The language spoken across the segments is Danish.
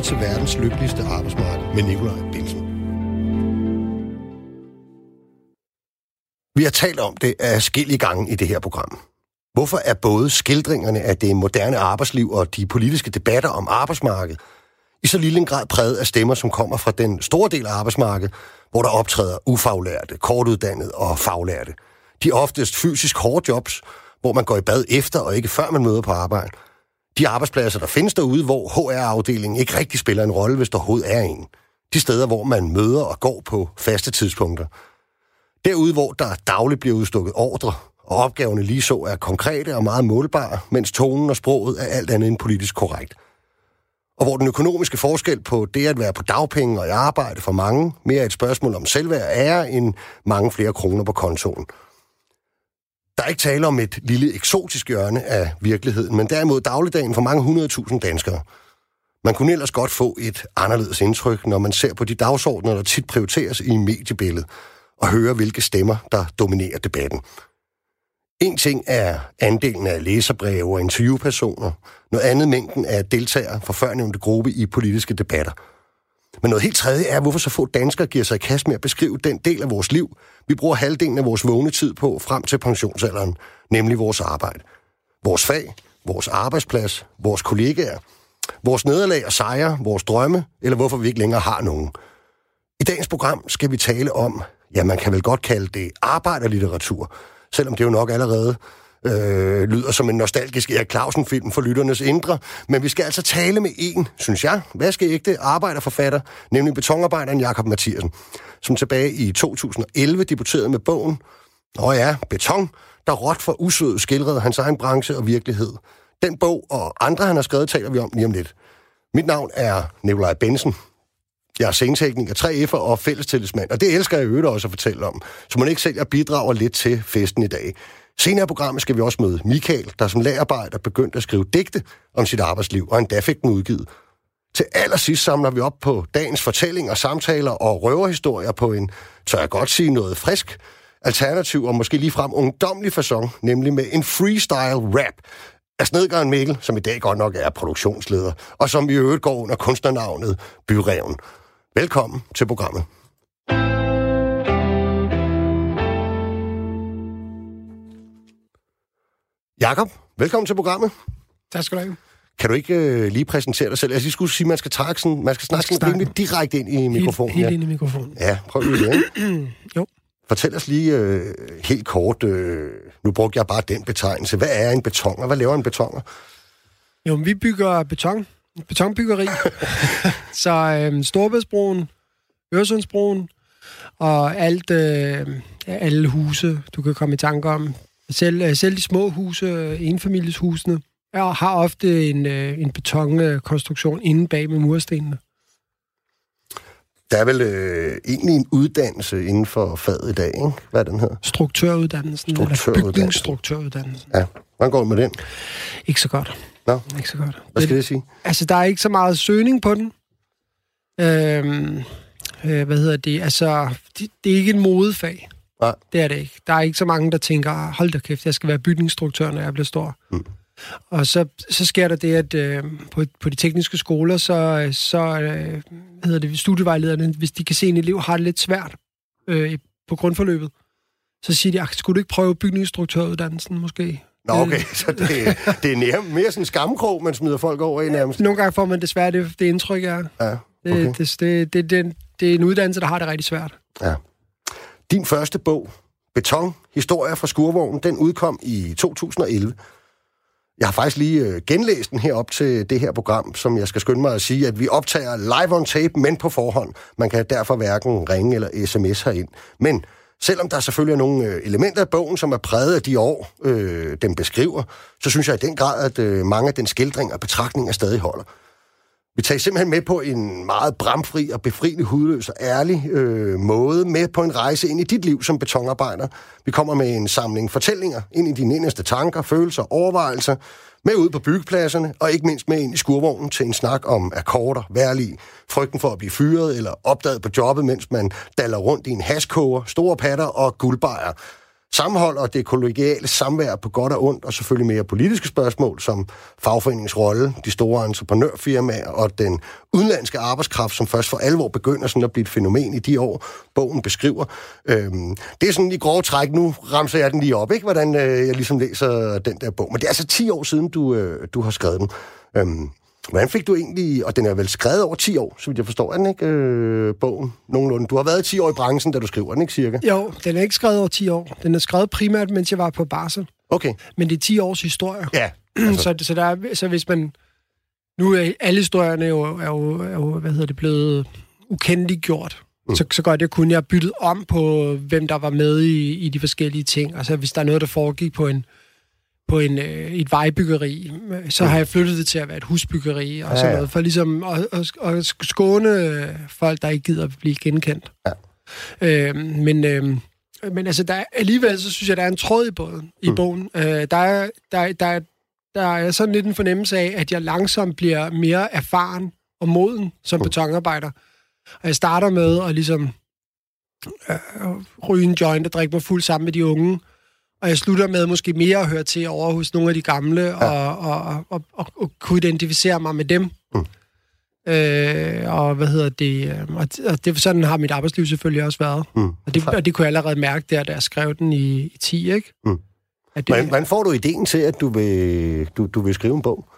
lytter til verdens lykkeligste arbejdsmarked med Nikolaj Bilsen. Vi har talt om det af i gange i det her program. Hvorfor er både skildringerne af det moderne arbejdsliv og de politiske debatter om arbejdsmarkedet i så lille en grad præget af stemmer, som kommer fra den store del af arbejdsmarkedet, hvor der optræder ufaglærte, kortuddannede og faglærte. De oftest fysisk hårde jobs, hvor man går i bad efter og ikke før man møder på arbejde. De arbejdspladser, der findes derude, hvor HR-afdelingen ikke rigtig spiller en rolle, hvis der overhovedet er en. De steder, hvor man møder og går på faste tidspunkter. Derude, hvor der dagligt bliver udstukket ordre, og opgaverne lige så er konkrete og meget målbare, mens tonen og sproget er alt andet end politisk korrekt. Og hvor den økonomiske forskel på det at være på dagpenge og i arbejde for mange mere er et spørgsmål om selvværd er end mange flere kroner på kontoen. Der er ikke tale om et lille eksotisk hjørne af virkeligheden, men derimod dagligdagen for mange hundredtusind danskere. Man kunne ellers godt få et anderledes indtryk, når man ser på de dagsordner, der tit prioriteres i mediebilledet, og høre, hvilke stemmer, der dominerer debatten. En ting er andelen af læserbreve og interviewpersoner, noget andet mængden af deltagere fra førnævnte gruppe i politiske debatter. Men noget helt tredje er, hvorfor så få danskere giver sig i kast med at beskrive den del af vores liv, vi bruger halvdelen af vores vågne tid på frem til pensionsalderen, nemlig vores arbejde. Vores fag, vores arbejdsplads, vores kollegaer, vores nederlag og sejre, vores drømme, eller hvorfor vi ikke længere har nogen. I dagens program skal vi tale om, ja, man kan vel godt kalde det arbejderlitteratur, selvom det jo nok allerede øh, lyder som en nostalgisk Erik Clausen-film for lytternes indre. Men vi skal altså tale med en, synes jeg, vaskeægte arbejderforfatter, nemlig betonarbejderen Jakob Mathiasen, som tilbage i 2011 debuterede med bogen Nå ja, Beton, der råt for usødet skildrede hans egen branche og virkelighed. Den bog og andre, han har skrevet, taler vi om lige om lidt. Mit navn er Nikolaj Bensen. Jeg er scenetekniker, 3F'er og fællestillidsmand, og det elsker jeg øvrigt også at fortælle om. Så man ikke selv, jeg bidrager lidt til festen i dag. Senere i programmet skal vi også møde Michael, der som lagarbejder begyndte at skrive digte om sit arbejdsliv, og endda fik den udgivet. Til allersidst samler vi op på dagens fortællinger, samtaler og røverhistorier på en, tør jeg godt sige, noget frisk, alternativ og måske ligefrem ungdomlig fasong, nemlig med en freestyle rap af snedgøren Mikkel, som i dag godt nok er produktionsleder, og som i øvrigt går under kunstnernavnet Byreven. Velkommen til programmet. Jakob, velkommen til programmet. Tak skal du have. Kan du ikke øh, lige præsentere dig selv? Altså, jeg skulle sige, at man skal, trække sådan, man skal snakke sådan rimelig direkte ind i mikrofonen. Helt, helt ja. ind i mikrofonen. Ja, prøv lige det. ikke? Jo. Fortæl os lige øh, helt kort, øh, nu brugte jeg bare den betegnelse. Hvad er en betonger? Hvad laver en betonger? Jo, vi bygger beton. Betonbyggeri. så øh, Storbæltsbroen, Øresundsbroen og alt, øh, alle huse, du kan komme i tanke om. Selv, øh, selv de små huse, øh, enfamilieshusene, er, har ofte en, øh, en betonkonstruktion inde bag med murstenene. Der er vel øh, egentlig en uddannelse inden for faget i dag, ikke? Hvad er den hedder? Struktøruddannelsen, Struktøruddannelsen. eller bygningsstruktøruddannelsen. Ja, hvordan går det med den? Ikke så godt. Nå, Ikke så godt. hvad skal det sige? Altså, der er ikke så meget søgning på den. Øhm, øh, hvad hedder det? Altså, det, det er ikke en modefag. Nej. Det er det ikke. Der er ikke så mange, der tænker, hold da kæft, jeg skal være bygningsstruktør, når jeg bliver stor. Mm. Og så, så sker der det, at øh, på, på de tekniske skoler, så, så øh, hvad hedder det, studievejlederne, hvis de kan se, at en elev har det lidt svært øh, på grundforløbet, så siger de, "Ah, skulle du ikke prøve bygningsstruktøruddannelsen måske? Nå, okay, så det, det er mere, mere sådan en skamkrog, man smider folk over i nærmest. Nogle gange får man desværre det, det indtryk, jeg Ja, Det, okay. okay. det, det, det, det, det er en uddannelse, der har det rigtig svært. Ja. Din første bog, Beton, Historier fra Skurvognen, den udkom i 2011. Jeg har faktisk lige øh, genlæst den her op til det her program, som jeg skal skynde mig at sige, at vi optager live on tape, men på forhånd. Man kan derfor hverken ringe eller sms herind. Men selvom der selvfølgelig er nogle øh, elementer af bogen, som er præget af de år, øh, den beskriver, så synes jeg i den grad, at øh, mange af den skildring og betragtninger stadig holder. Vi tager simpelthen med på en meget bramfri og befriende hudløs og ærlig øh, måde med på en rejse ind i dit liv som betonarbejder. Vi kommer med en samling fortællinger ind i dine inderste tanker, følelser, overvejelser, med ud på byggepladserne, og ikke mindst med ind i skurvognen til en snak om akkorder, værlig, frygten for at blive fyret eller opdaget på jobbet, mens man daller rundt i en haskoger, store patter og guldbejer sammenhold og det kollegiale samvær på godt og ondt, og selvfølgelig mere politiske spørgsmål, som fagforeningens rolle, de store entreprenørfirmaer og den udenlandske arbejdskraft, som først for alvor begynder sådan at blive et fænomen i de år, bogen beskriver. Øhm, det er sådan i grove træk, nu ramser jeg den lige op, ikke? hvordan øh, jeg ligesom læser den der bog. Men det er altså 10 år siden, du, øh, du har skrevet den. Øhm, Hvordan fik du egentlig, og den er vel skrevet over 10 år, så vidt jeg forstår, den ikke, øh, bogen, nogenlunde? Du har været 10 år i branchen, da du skriver den, ikke cirka? Jo, den er ikke skrevet over 10 år. Den er skrevet primært, mens jeg var på barsel. Okay. Men det er 10 års historie. Ja. Altså. så, så, der er, så hvis man... Nu er alle historierne jo, er jo, er jo hvad hedder det, blevet ukendeligt gjort. Mm. Så, så godt jeg kunne. Jeg byttet om på, hvem der var med i, i de forskellige ting. Altså, hvis der er noget, der foregik på en på en, øh, et vejbyggeri, så har jeg flyttet det til at være et husbyggeri og ja, sådan noget, for ligesom at, at, at skåne folk, der ikke gider at blive genkendt. Ja. Øh, men, øh, men altså, der, alligevel så synes jeg, der er en tråd i, båden, i mm. bogen. Øh, der, er, der, der, der er sådan lidt en fornemmelse af, at jeg langsomt bliver mere erfaren og moden som mm. betonarbejder. Og jeg starter med at ligesom øh, ryge en joint og drikke mig fuld sammen med de unge, og jeg slutter med måske mere at høre til over hos nogle af de gamle, ja. og, og, og, og, og kunne identificere mig med dem. Mm. Øh, og hvad hedder det? Øh, og, og det sådan har mit arbejdsliv selvfølgelig også været. Mm. Og, det, og det kunne jeg allerede mærke der, da jeg skrev den i, i 10, ikke? Mm. At det, hvordan får du ideen til, at du vil, du, du vil skrive en bog?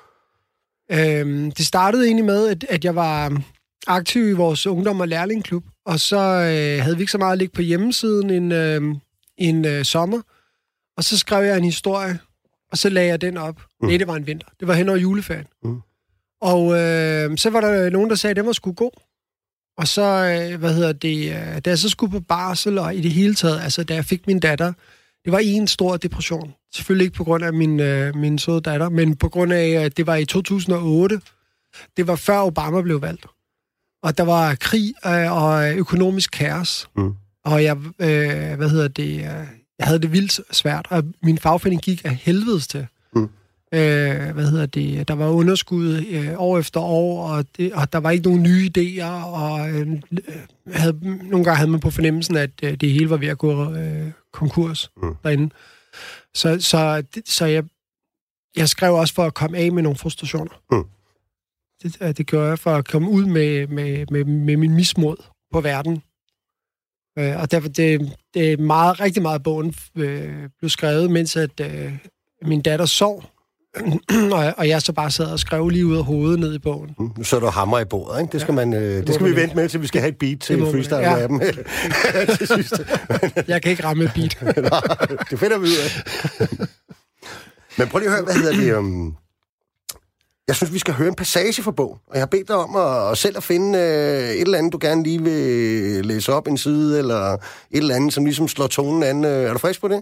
Øh, det startede egentlig med, at, at jeg var aktiv i vores ungdom- og lærlingklub, og så øh, havde vi ikke så meget at ligge på hjemmesiden en, øh, en øh, sommer, og så skrev jeg en historie, og så lagde jeg den op. Mm. Nej, det var en vinter. Det var hen over juleferien. Mm. Og øh, så var der nogen, der sagde, at den var sgu god. Og så, øh, hvad hedder det, øh, da jeg så skulle på barsel, og i det hele taget, altså da jeg fik min datter, det var en stor depression. Selvfølgelig ikke på grund af min, øh, min søde datter, men på grund af, at det var i 2008. Det var før Obama blev valgt. Og der var krig øh, og økonomisk kaos. Mm. Og jeg, øh, hvad hedder det, øh, jeg havde det vildt svært, og min fagforening gik af helvedes til. Mm. Øh, hvad hedder det? Der var underskud øh, år efter år, og, det, og der var ikke nogen nye idéer, og øh, havde, nogle gange havde man på fornemmelsen, at øh, det hele var ved at gå øh, konkurs mm. derinde. Så, så, det, så jeg, jeg skrev også for at komme af med nogle frustrationer. Mm. Det, det gjorde jeg for at komme ud med, med, med, med min mismod på verden. Øh, og derfor det, det er meget, rigtig meget bogen øh, blev skrevet, mens at øh, min datter sov. og, og jeg så bare sad og skrev lige ud af hovedet ned i bogen. Mm, nu så du hammer i bordet, ikke? Det skal, ja, man, øh, det, det skal vi vente med, til vi skal have et beat til freestyle ja. af dem. jeg kan ikke ramme et beat. det finder vi ud af. Men prøv lige at høre, hvad hedder det? Um, jeg synes, vi skal høre en passage fra bogen, og jeg har bedt dig om at, at selv at finde øh, et eller andet, du gerne lige vil læse op en side, eller et eller andet, som ligesom slår tonen an. Øh, er du frisk på det?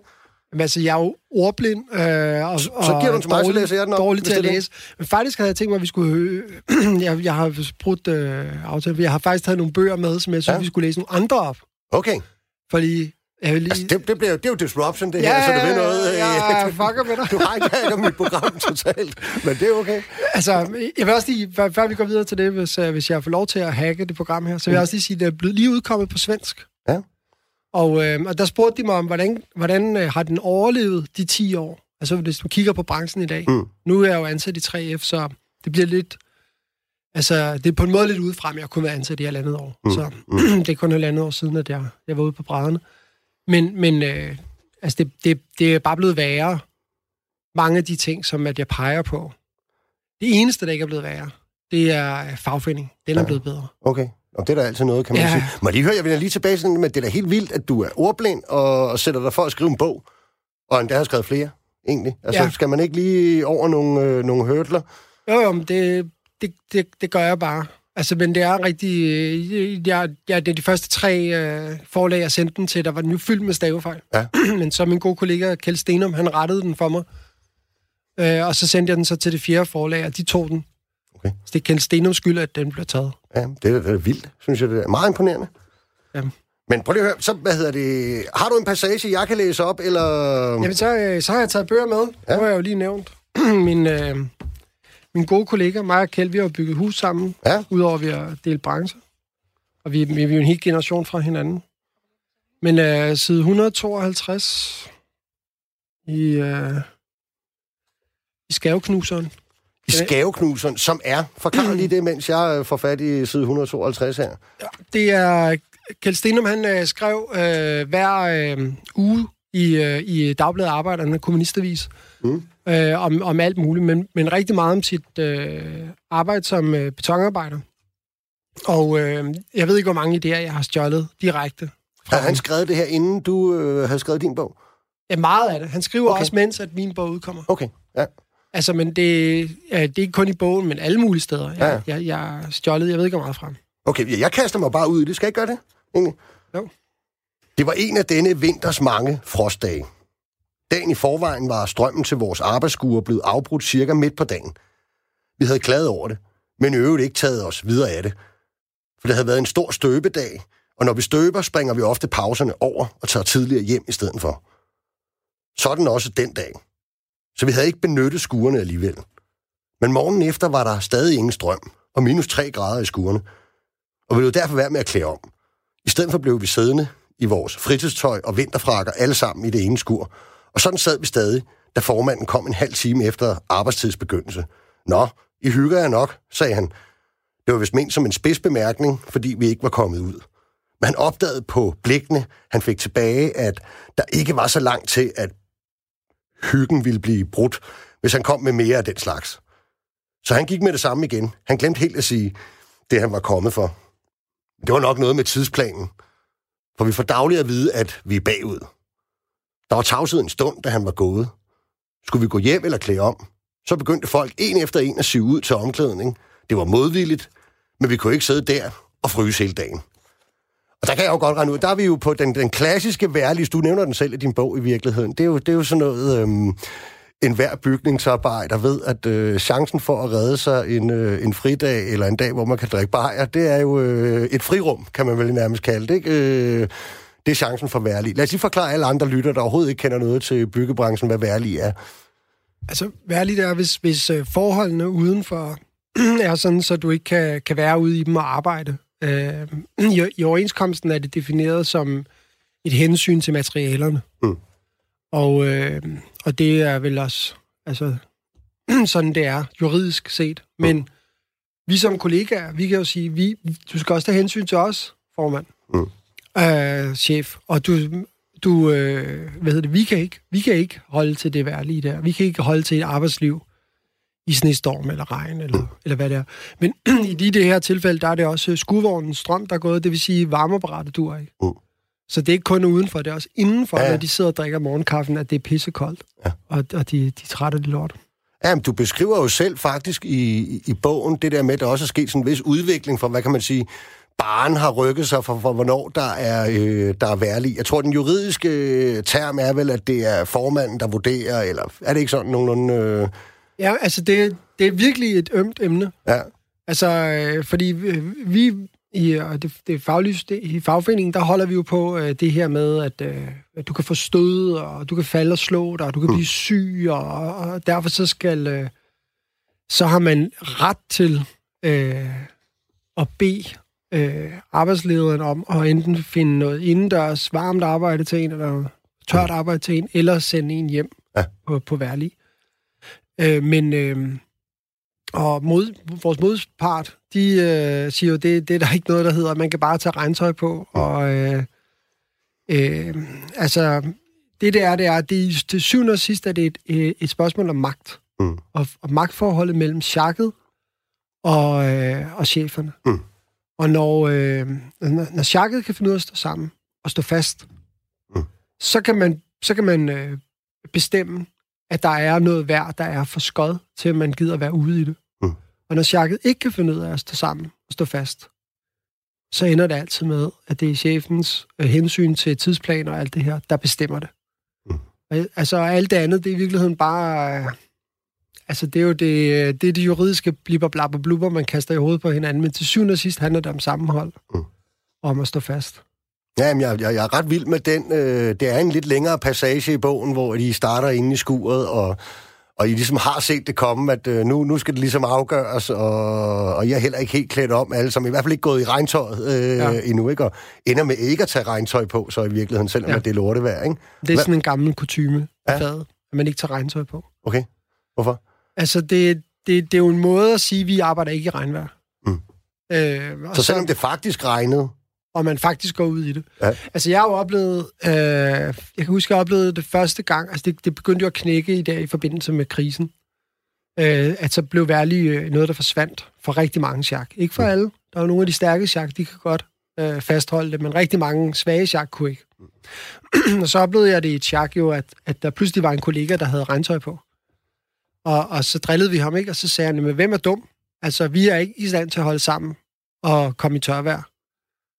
Men altså, jeg er jo ordblind, øh, og, så, så giver du den til mig, så læser jeg den op. Dårligt til at læse. Men faktisk havde jeg tænkt mig, at vi skulle... Øh, jeg, jeg har brudt øh, aftale, jeg har faktisk taget nogle bøger med, som jeg synes, ja. vi skulle læse nogle andre op. Okay. Fordi jeg vil lige... Altså, det, det, bliver, det er jo disruption, det ja, her, så det vil noget... Ja, jeg fucker med dig. Du har ikke hacket mit program totalt, men det er okay. Altså, jeg vil også lige, før vi går videre til det, hvis, øh, hvis jeg får lov til at hacke det program her, så vil jeg mm. også lige sige, at det er blevet lige udkommet på svensk. Ja. Og, øh, og der spurgte de mig om, hvordan, hvordan øh, har den overlevet de 10 år? Altså, hvis du kigger på branchen i dag. Mm. Nu er jeg jo ansat i 3F, så det bliver lidt... Altså, det er på en måde lidt udefra, jeg kunne være ansat i halvandet år. Mm. Så mm. det er kun halvandet år siden, at jeg, jeg var ude på brædderne. Men, men øh, altså det, det, det er bare blevet værre. Mange af de ting, som at jeg peger på. Det eneste, der ikke er blevet værre, det er fagforening. Den er ja. blevet bedre. Okay. Og det er der altid noget, kan man ja. sige. Må lige høre, jeg vil lige tilbage sådan, men det er da helt vildt, at du er ordblind og sætter dig for at skrive en bog, og endda har skrevet flere, egentlig. Altså, ja. skal man ikke lige over nogle, øh, nogle hørtler? Jo, jo, men det, det, det, det gør jeg bare. Altså, men det er rigtig... Øh, ja, ja, det er de første tre øh, forlag, jeg sendte den til, der var den jo fyldt med stavefejl. Ja. men så min gode kollega Kjeld Stenum, han rettede den for mig. Øh, og så sendte jeg den så til det fjerde forlag, og de tog den. Okay. Så det er Kjeld Stenums skyld, at den blev taget. Ja, det er, det er vildt, synes jeg. Det er meget imponerende. Ja. Men prøv lige at høre, så, hvad hedder det, har du en passage, jeg kan læse op, eller... Jamen, så, øh, så har jeg taget bøger med. Ja. Nu har jeg jo lige nævnt min, øh, min gode kollega, mig og Kjeld, vi har bygget hus sammen, ja. udover at vi har delt branche. Og vi, vi, vi er jo en hel generation fra hinanden. Men uh, side 152, i, øh, i skaveknuseren. I skaveknuseren, som er, forklar lige det, mens jeg øh, får fat i side 152 her. Ja, det er Kjeld Stenum, han øh, skrev øh, hver øh, uge i, øh, i Dagbladet Arbejderne, kommunistavis, mm. Øh, om, om alt muligt, men, men rigtig meget om sit øh, arbejde som øh, betonarbejder. Og øh, jeg ved ikke, hvor mange idéer jeg har stjålet direkte. Har han skrevet det her, inden du øh, havde skrevet din bog? Ja, meget af det. Han skriver okay. også, mens at min bog udkommer. Okay, ja. Altså, men det, ja, det er ikke kun i bogen, men alle mulige steder. Jeg, ja. jeg, jeg har stjålet, jeg ved ikke, hvor meget frem. Okay, jeg kaster mig bare ud i det. Skal jeg ikke gøre det? Egentlig? Jo. Det var en af denne vinters mange frostdage. Dagen i forvejen var strømmen til vores arbejdsskuer blevet afbrudt cirka midt på dagen. Vi havde klaget over det, men i øvrigt ikke taget os videre af det. For det havde været en stor støbedag, og når vi støber, springer vi ofte pauserne over og tager tidligere hjem i stedet for. Sådan også den dag. Så vi havde ikke benyttet skuerne alligevel. Men morgenen efter var der stadig ingen strøm, og minus 3 grader i skuerne. Og vi ville derfor være med at klæde om. I stedet for blev vi siddende i vores fritidstøj og vinterfrakker alle sammen i det ene skur. Og sådan sad vi stadig, da formanden kom en halv time efter arbejdstidsbegyndelse. Nå, I hygger jer nok, sagde han. Det var vist ment som en spidsbemærkning, fordi vi ikke var kommet ud. Men han opdagede på blikkene, han fik tilbage, at der ikke var så langt til, at hyggen ville blive brudt, hvis han kom med mere af den slags. Så han gik med det samme igen. Han glemte helt at sige det, han var kommet for. Det var nok noget med tidsplanen. For vi får dagligt at vide, at vi er bagud. Der var tavshed en stund, da han var gået. Skulle vi gå hjem eller klæde om? Så begyndte folk en efter en at sive ud til omklædning. Det var modvilligt, men vi kunne ikke sidde der og fryse hele dagen. Og der kan jeg jo godt regne ud, der er vi jo på den, den klassiske værliste, du nævner den selv i din bog i virkeligheden. Det er jo, det er jo sådan noget, øhm, en hver bygningsarbejder ved, at øh, chancen for at redde sig en, øh, en fridag eller en dag, hvor man kan drikke bajer, det er jo øh, et frirum, kan man vel nærmest kalde det, ikke? Øh, det er chancen for værlig. Lad os lige forklare alle andre lytter, der overhovedet ikke kender noget til byggebranchen, hvad værlig er. Altså, værlig er, hvis, hvis øh, forholdene udenfor er sådan, så du ikke kan, kan være ude i dem og arbejde. Øh, i, I overenskomsten er det defineret som et hensyn til materialerne. Mm. Og, øh, og det er vel også altså, sådan, det er juridisk set. Men mm. vi som kollegaer, vi kan jo sige, vi, du skal også tage hensyn til os, formand, mm. Øh, chef. Og du, du øh, hvad hedder det, vi kan, ikke, vi kan ikke holde til det værlige der. Vi kan ikke holde til et arbejdsliv, i snestorm eller regn, eller, mm. eller hvad det er. Men i de, det her tilfælde, der er det også skudvognens strøm, der er gået, det vil sige varmeapparatet dur ikke. Mm. Så det er ikke kun udenfor, det er også indenfor, ja. når de sidder og drikker morgenkaffen, at det er pissekoldt, ja. og, og de, de trætter det lort. Ja, men du beskriver jo selv faktisk i, i bogen det der med, at der også er sket sådan en vis udvikling for, hvad kan man sige, barn har rykket sig for, for hvornår der er, øh, der er værlig. Jeg tror, den juridiske øh, term er vel, at det er formanden, der vurderer, eller er det ikke sådan nogenlunde... Øh, Ja, altså det, det er virkelig et ømt emne. Ja. Altså, øh, fordi vi i det, det faglige, det, i fagforeningen, der holder vi jo på øh, det her med, at, øh, at du kan få stød, og du kan falde og slå dig, og du kan mm. blive syg, og, og derfor så skal... Øh, så har man ret til øh, at bede øh, arbejdslederen om at enten finde noget indendørs varmt arbejde til en, eller tørt arbejde til en, eller sende en hjem ja. på, på værlig. Øh, men øh, og mod, vores modpart, de øh, siger jo, det, det er der ikke noget, der hedder, man kan bare tage regntøj på. Og øh, øh, altså, det det er, det er, det, det syvende og sidst er det et, øh, et spørgsmål om magt. Mm. Og, og magtforholdet mellem sjakket og, øh, og cheferne. Mm. Og når, øh, når, sjakket kan finde ud af at stå sammen og stå fast, mm. så kan man, så kan man øh, bestemme, at der er noget værd, der er for skod til, at man gider være ude i det. Mm. Og når sjakket ikke kan finde ud af at stå sammen og stå fast, så ender det altid med, at det er chefens øh, hensyn til tidsplan og alt det her, der bestemmer det. Mm. Altså alt det andet, det er i virkeligheden bare... Øh, altså det er jo det, det, er det juridiske blibber, blabber, blubber, man kaster i hovedet på hinanden, men til syvende og sidst handler det om sammenhold mm. og om at stå fast. Ja, jeg, jeg, jeg er ret vild med den. Øh, det er en lidt længere passage i bogen, hvor de starter inde i skuret, og, og I ligesom har set det komme, at øh, nu, nu skal det ligesom afgøres, og, og jeg er heller ikke helt klædt om alle som I hvert fald ikke gået i regntøjet øh, ja. endnu, ikke? Og ender med ikke at tage regntøj på, så i virkeligheden, selvom ja. det er lortevejr, ikke? Det er sådan en gammel kutyme. Ja. at man ikke tager regntøj på. Okay. Hvorfor? Altså, det, det, det er jo en måde at sige, at vi arbejder ikke i regnvejr. Mm. Øh, og Så selvom det faktisk regnede, og man faktisk går ud i det. Ja. Altså, jeg har jo oplevet... Øh, jeg kan huske, jeg oplevede det første gang. Altså, det, det begyndte jo at knække i dag i forbindelse med krisen. Øh, at så blev værlig øh, noget, der forsvandt for rigtig mange chak. Ikke for Mm. alle. Der er jo nogle af de stærke chak, de kan godt øh, fastholde det, men rigtig mange svage chak kunne ikke. og så oplevede jeg det i et chak jo, at, at der pludselig var en kollega, der havde regntøj på. Og, og så drillede vi ham ikke, og så sagde han, men hvem er dum? Altså, vi er ikke i stand til at holde sammen og komme i tørvejr.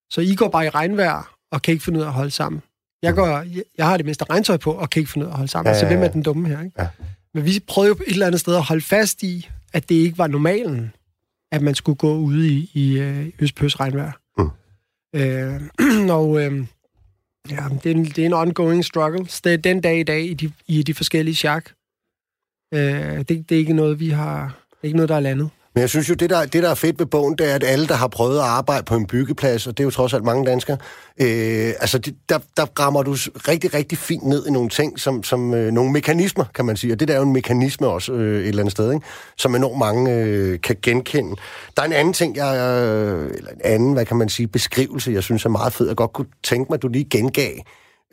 Så I går bare i regnvejr og kan ikke finde ud af at holde sammen. Jeg, går, jeg, jeg har det mindste regntøj på og kan ikke finde ud af at holde sammen. Ja, Ja, så ja, hvem er ja. den dumme her? Ikke? Ja. Men vi prøvede jo et eller andet sted at holde fast i, at det ikke var normalen, at man skulle gå ude i, i øh, østpøs regnvejr. Mm. Øh, og øh, ja, det er, en, det er en ongoing struggle. Så det er den dag i dag i de, i de forskellige chak. Øh, det, det er ikke noget, vi har... Det er ikke noget, der er landet. Men jeg synes jo, det der, det der er fedt med bogen, det er, at alle, der har prøvet at arbejde på en byggeplads, og det er jo trods alt mange danskere, øh, altså de, der, der rammer du rigtig, rigtig fint ned i nogle ting, som, som øh, nogle mekanismer, kan man sige. Og det der er jo en mekanisme også øh, et eller andet sted, ikke? som enormt mange øh, kan genkende. Der er en anden ting, jeg, øh, eller en anden, hvad kan man sige, beskrivelse, jeg synes er meget fed, jeg godt kunne tænke mig, at du lige gengav.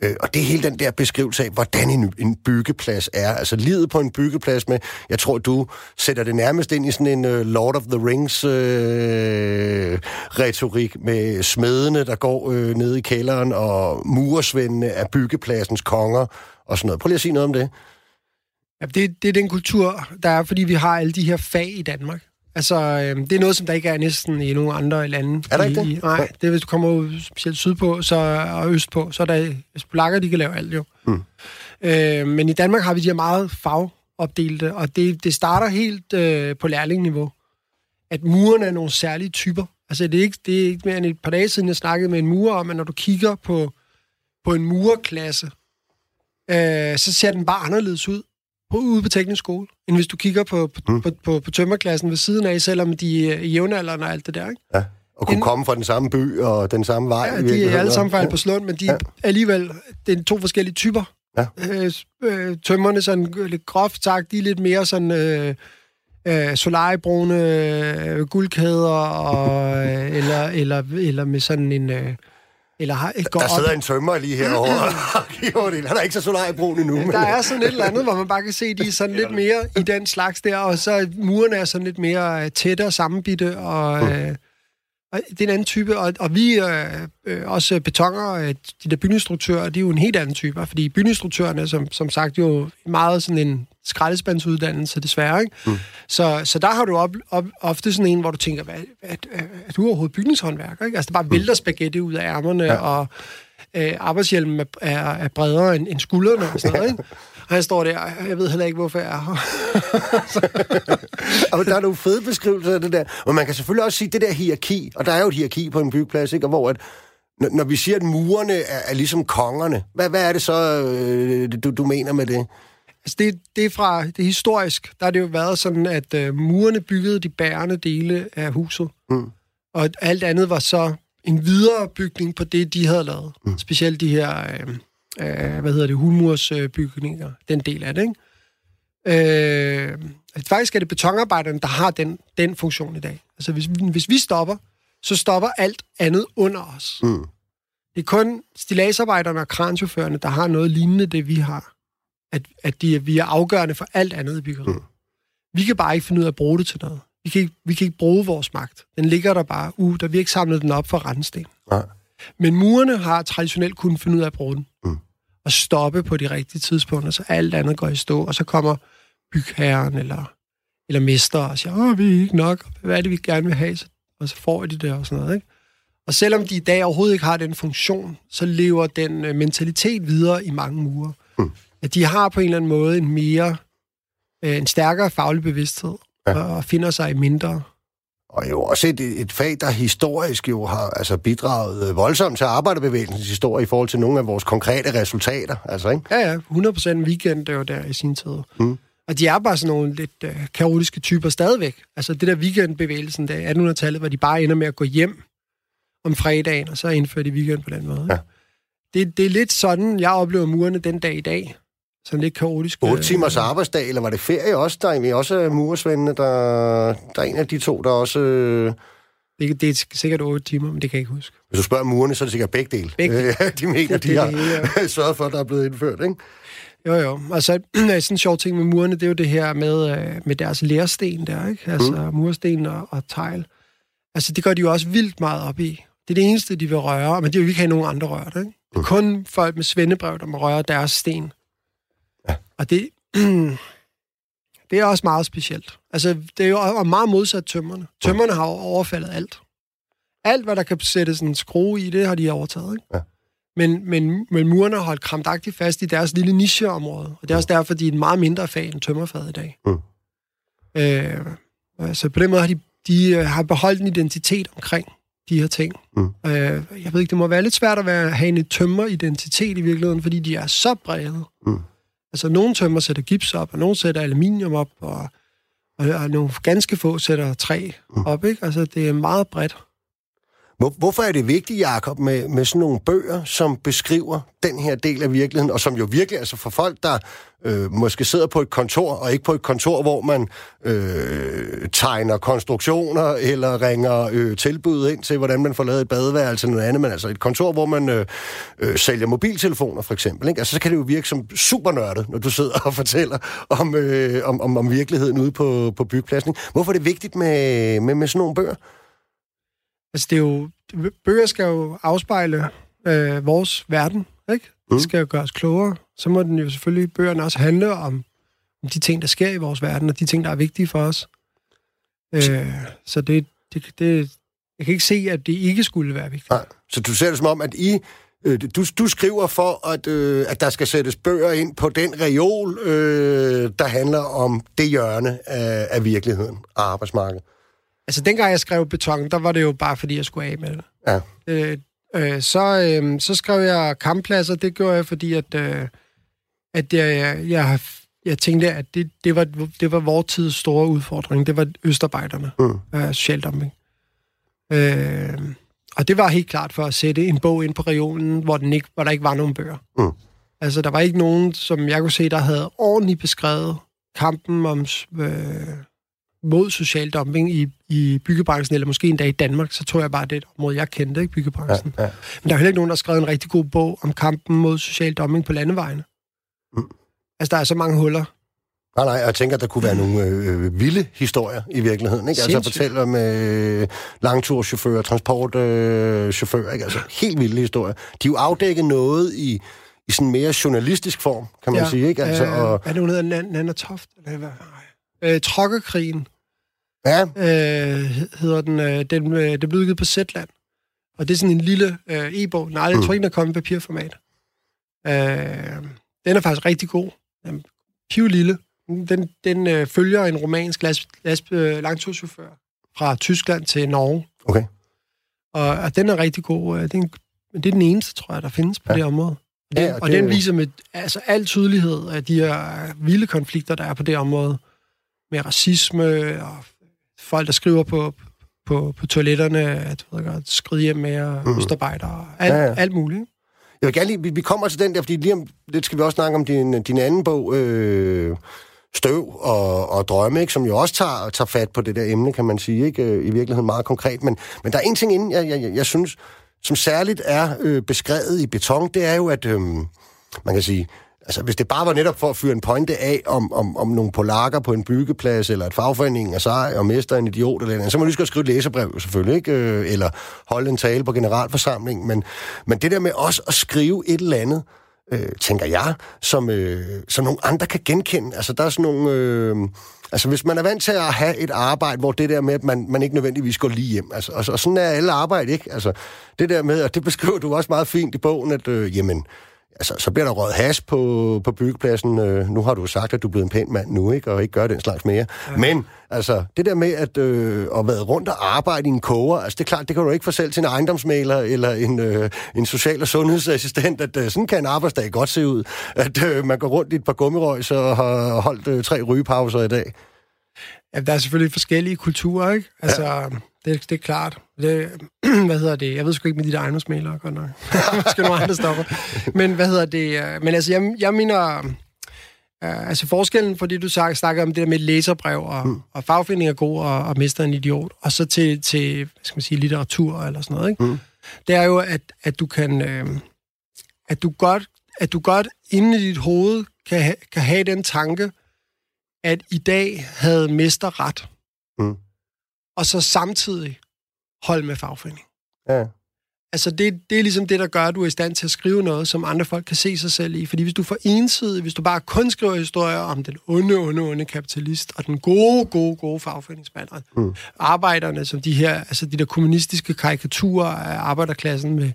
Øh, og det er hele den der beskrivelse af, hvordan en, en byggeplads er. Altså livet på en byggeplads med, jeg tror, du sætter det nærmest ind i sådan en uh, Lord of the Rings øh, retorik med smedene, der går øh, ned i kælderen, og muresvendene er byggepladsens konger og sådan noget. Prøv lige at sige noget om det. Ja, det, det er den kultur, der er, fordi vi har alle de her fag i Danmark. Altså, øh, det er noget, som der ikke er næsten i nogen andre lande. Er der ikke det? I, nej, det er, hvis du kommer ud specielt sydpå så, og østpå, så er der... Hvis polakker, de kan lave alt jo. Mm. Øh, men i Danmark har vi de her meget fagopdelte, og det, det starter helt øh, på lærlingniveau. At murerne er nogle særlige typer. Altså, det er, ikke, det er ikke mere end et par dage siden, jeg snakkede med en murer om, at når du kigger på, på en murerklasse, øh, så ser den bare anderledes ud ude på teknisk skole, end hvis du kigger på, på, Mm. på, på, på tømmerklassen ved siden af, selvom de er i jævnaldrende og alt det der. Ikke? Ja. Og kunne En- komme fra den samme by og den samme vej. Ja, de er alle sammen fra Ja. Albertslund, men de Ja. alligevel, det er to forskellige typer. Ja. Øh, øh, tømmerne sådan lidt groft sagt, de er lidt mere sådan øh, øh, solariebrune øh, guldkæder, og, øh, eller, eller, eller med sådan en... Øh, eller har, går Der op sidder en tømmer lige herovre. Han er ikke så solariebrun endnu. men- Der er sådan et eller andet, hvor man bare kan se, de er sådan lidt mere i den slags der, og så murene er sådan lidt mere øh, tætte og sammenbitte, og, øh, og det er en anden type, og, og vi øh, øh, også betonger, øh, de der bygningsstruktører, de er jo en helt anden type, fordi bygningsstruktørerne, som, som sagt, jo meget sådan en skraldespandsuddannelse, desværre, ikke? Mm. Så, så der har du op, op, ofte sådan en, hvor du tænker, hvad, hvad, er, er du overhovedet bygningshåndværker? Ikke? Altså, der bare vælter spaghetti ud af ærmerne, ja. og øh, arbejdshjelmen er, er, er bredere end, end skuldrene og sådan noget, ikke? Og han står der, jeg ved heller ikke, hvorfor jeg er her. Og der er nogle fede beskrivelser af det der. Og man kan selvfølgelig også sige, det der hierarki, og der er jo et hierarki på en byggeplads, ikke? Og hvor at, når, når vi siger, at murerne er, er ligesom kongerne, hvad, hvad er det så, øh, du, du mener med det? Altså, det, det er fra det er historisk. Der har det jo været sådan, at øh, murene byggede de bærende dele af huset. Mm. Og alt andet var så en viderebygning på det, de havde lavet. Mm. Specielt de her, øh, øh, hvad hedder det, hulmursbygninger, den del af det, ikke? Øh, altså, faktisk er det betonarbejderne, der har den, den funktion i dag. Altså, hvis, hvis vi stopper, så stopper alt andet under os. Mm. Det er kun stilagsarbejderne og kranchaufførerne, der har noget lignende det, vi har. At, at de, vi er afgørende for alt andet i byggeriet. Mm. Vi kan bare ikke finde ud af at bruge det til noget. Vi kan ikke, vi kan ikke bruge vores magt. Den ligger der bare. Uh, der vi ikke samlet den op for randsten. Nej. Men murene har traditionelt kunnet finde ud af at bruge den. Mm. Og stoppe på de rigtige tidspunkter, så alt andet går i stå. Og så kommer bygherren eller, eller mester og siger, åh, vi er ikke nok. Hvad er det, vi gerne vil have? Og så får de det og sådan noget, ikke? Og selvom de i dag overhovedet ikke har den funktion, så lever den øh, mentalitet videre i mange murer. Mm. At de har på en eller anden måde en mere, øh, en stærkere faglig bevidsthed, ja. og finder sig i mindre. Og jo også et, et fag, der historisk jo har altså, bidraget øh, voldsomt til arbejderbevægelsens historie i forhold til nogle af vores konkrete resultater. Altså, ikke? Ja, ja, 100% weekend, det var der i sin tid. Mm. Og de er bare sådan nogle lidt øh, kaotiske typer stadigvæk. Altså det der weekendbevægelsen der i 1800-tallet, hvor de bare ender med at gå hjem om fredagen, og så indfører de weekend på den måde. Ja. Det, det er lidt sådan, jeg oplever murene den dag i dag. Sådan lidt kaotisk. 8 timers arbejdsdag, eller var det ferie også? Der er også muresvendene, der, der er en af de to, der også... Øh... Det, det er sikkert 8 timer, men det kan jeg ikke huske. Hvis du spørger murene, så er det sikkert begge dele. Begge dele. de mener, de har sørget for, at der er blevet indført, ikke? Jo, jo. Altså, sådan en sjov ting med murene, det er jo det her med, øh, med deres lærsten der, ikke? Altså, mm. mursten og, og tegl. Altså, det gør de jo også vildt meget op i. Det er det eneste, de vil røre, men de vil ikke have nogen andre rørt, ikke? Det er kun folk med svendebrev, der må røre deres sten. Ja. Og det, det er også meget specielt. Altså, det er jo meget modsat tømmerne. Tømmerne har overfaldet alt. Alt, hvad der kan sættes en skrue i, det har de overtaget, ikke? Ja. Men, men, men murerne har holdt kramtagtigt fast i deres lille nicheområde. Og det er også derfor, de er en meget mindre fag end tømmerfaget i dag. Mm. Øh, så på den måde har de, de øh, har beholdt en identitet omkring de her ting. Mm. Øh, jeg ved ikke, det må være lidt svært at være, have en tømmeridentitet i virkeligheden, fordi de er så brede. Mm. Altså, nogle tømmer sætter gips op, og nogle sætter aluminium op, og, og, og nogle ganske få sætter træ mm. op, ikke? Altså, det er meget bredt. Hvor, hvorfor er det vigtigt, Jacob, med, med sådan nogle bøger, som beskriver den her del af virkeligheden, og som jo virkelig, altså for folk, der øh, måske sidder på et kontor, og ikke på et kontor, hvor man øh, tegner konstruktioner, eller ringer øh, tilbud ind til, hvordan man får lavet et badeværelse eller noget andet, men altså et kontor, hvor man øh, øh, sælger mobiltelefoner, for eksempel. Ikke? Altså, så kan det jo virke som supernørdet, når du sidder og fortæller om, øh, om, om, om virkeligheden ude på, på byggepladsen. Hvorfor er det vigtigt med, med, med sådan nogle bøger? Altså, det er jo... Bøger skal jo afspejle øh, vores verden, ikke? Det mm. skal jo gøre os klogere. Så må den jo selvfølgelig, bøgerne også handle om, om de ting, der sker i vores verden, og de ting, der er vigtige for os. Øh, så det, det, det, jeg kan ikke se, at det ikke skulle være vigtigt. Nej. Så du ser det som om, at I øh, du, du skriver for, at, øh, at der skal sættes bøger ind på den reol, øh, der handler om det hjørne af, af virkeligheden og arbejdsmarkedet. Altså, dengang jeg skrev beton, der var det jo bare, fordi jeg skulle af med det. Ja. Øh, øh, så, øh, så skrev jeg kamppladser. Det gjorde jeg, fordi at, øh, at jeg, jeg, jeg tænkte, at det, det, var, det var vores tids store udfordring. Det var østarbejderne. Mm. Øh, social dumping. Øh, og det var helt klart for at sætte en bog ind på regionen, hvor, den ikke, hvor der ikke var nogen bøger. Mm. Altså, der var ikke nogen, som jeg kunne se, der havde ordentligt beskrevet kampen om øh, mod social dumping i, i byggebranchen, eller måske endda i Danmark, så tror jeg bare, det er et område, jeg kendte, ikke byggebranchen. Ja, ja. Men der er heller ikke nogen, der har skrevet en rigtig god bog om kampen mod social dumping på landevejene. Mm. Altså, der er så mange huller. Nej, nej, jeg tænker, at der kunne være nogle øh, vilde historier i virkeligheden. Ikke? Altså fortælle om øh, langturschauffører, transportchauffører, øh, ikke? altså helt vilde historier. De er jo afdækket noget i, i sådan mere journalistisk form, kan man ja, sige. Ikke? Altså, øh, og... Er det noget af Nana Toft? Eller hvad? Øh, Trokkerkrigen. Ja. Øh, hedder den. Øh, den øh, det blev udgivet på Zetland. Og det er sådan en lille øh, e-bog. Nej, jeg mm. tror ikke, den er kommet i papirformat. Øh, den er faktisk rigtig god. Den piv lille. Den, den øh, følger en romansk las, las, øh, langturschauffør fra Tyskland til Norge. Okay. Og, og den er rigtig god. Øh, den, det er den eneste, tror jeg, der findes på ja. det område. Og den, ja, og, og det... den viser med altså, al tydelighed af de her vilde konflikter, der er på det område med racisme, og folk, der skriver på, på, på toiletterne, at ved godt, skride hjem med mm. østarbejdere, alt, ja, ja. alt muligt. Jeg vil gerne lige, vi, vi kommer til den der, fordi lige om lidt skal vi også snakke om din, din anden bog, øh, Støv og, og Drømme, ikke, som jo også tager, tager fat på det der emne, kan man sige, ikke, øh, i virkeligheden meget konkret. Men, men der er en ting inden, jeg, jeg, jeg synes, som særligt er øh, beskrevet i beton, det er jo, at øh, man kan sige, Altså, hvis det bare var netop for at fyre en pointe af om, om, om nogle polakker på en byggeplads, eller et fagforening er sej og mester en idiot eller andet, så må du skal skrive et læserbrev, selvfølgelig, ikke? Øh, eller holde en tale på generalforsamling. Men, men det der med også at skrive et eller andet, øh, tænker jeg, som, øh, som nogle andre kan genkende. Altså, der er sådan nogle... Øh, altså, hvis man er vant til at have et arbejde, hvor det der med, at man, man ikke nødvendigvis går lige hjem, altså, og, og sådan er alle arbejde, ikke? Altså, det der med, og det beskriver du også meget fint i bogen, at, øh, jamen, altså, så bliver der røget has på, på byggepladsen. Øh, nu har du sagt, at du er blevet en pæn mand nu, ikke? og ikke gør den slags mere. Ja. Men altså, det der med at, øh, at være rundt og arbejde i en koger, altså det er klart, det kan du ikke få selv til en ejendomsmaler eller en, øh, en social- og sundhedsassistent, at øh, sådan kan en arbejdsdag godt se ud. At øh, man går rundt i et par gummirøjs og har holdt øh, tre rygepauser i dag. Ja, der er selvfølgelig forskellige kulturer, ikke? Altså, ja. Det, det er klart. Det, hvad hedder det? Jeg ved sgu ikke med de der ejendomsmalere, godt nok. Måske nogle andre stopper. Men hvad hedder det? Men altså, jeg, jeg mener... Uh, altså forskellen, fordi du snakker om det der med læserbrev, og, mm. og fagforening er god, og, og mister en idiot, og så til, til hvad skal man sige, litteratur eller sådan noget, ikke? Mm. det er jo, at, at du kan... Øh, at du godt, at du godt inde i dit hoved kan, ha, kan have den tanke, at i dag havde mester ret. Mm. Og så samtidig holde med fagforening. Ja. Altså, det, det er ligesom det, der gør, at du er i stand til at skrive noget, som andre folk kan se sig selv i. Fordi hvis du får ensidigt, hvis du bare kun skriver historier om den onde, onde, onde kapitalist, og den gode, gode, gode fagforeningsmand, mm. arbejderne, som de her, altså de der kommunistiske karikaturer af arbejderklassen med,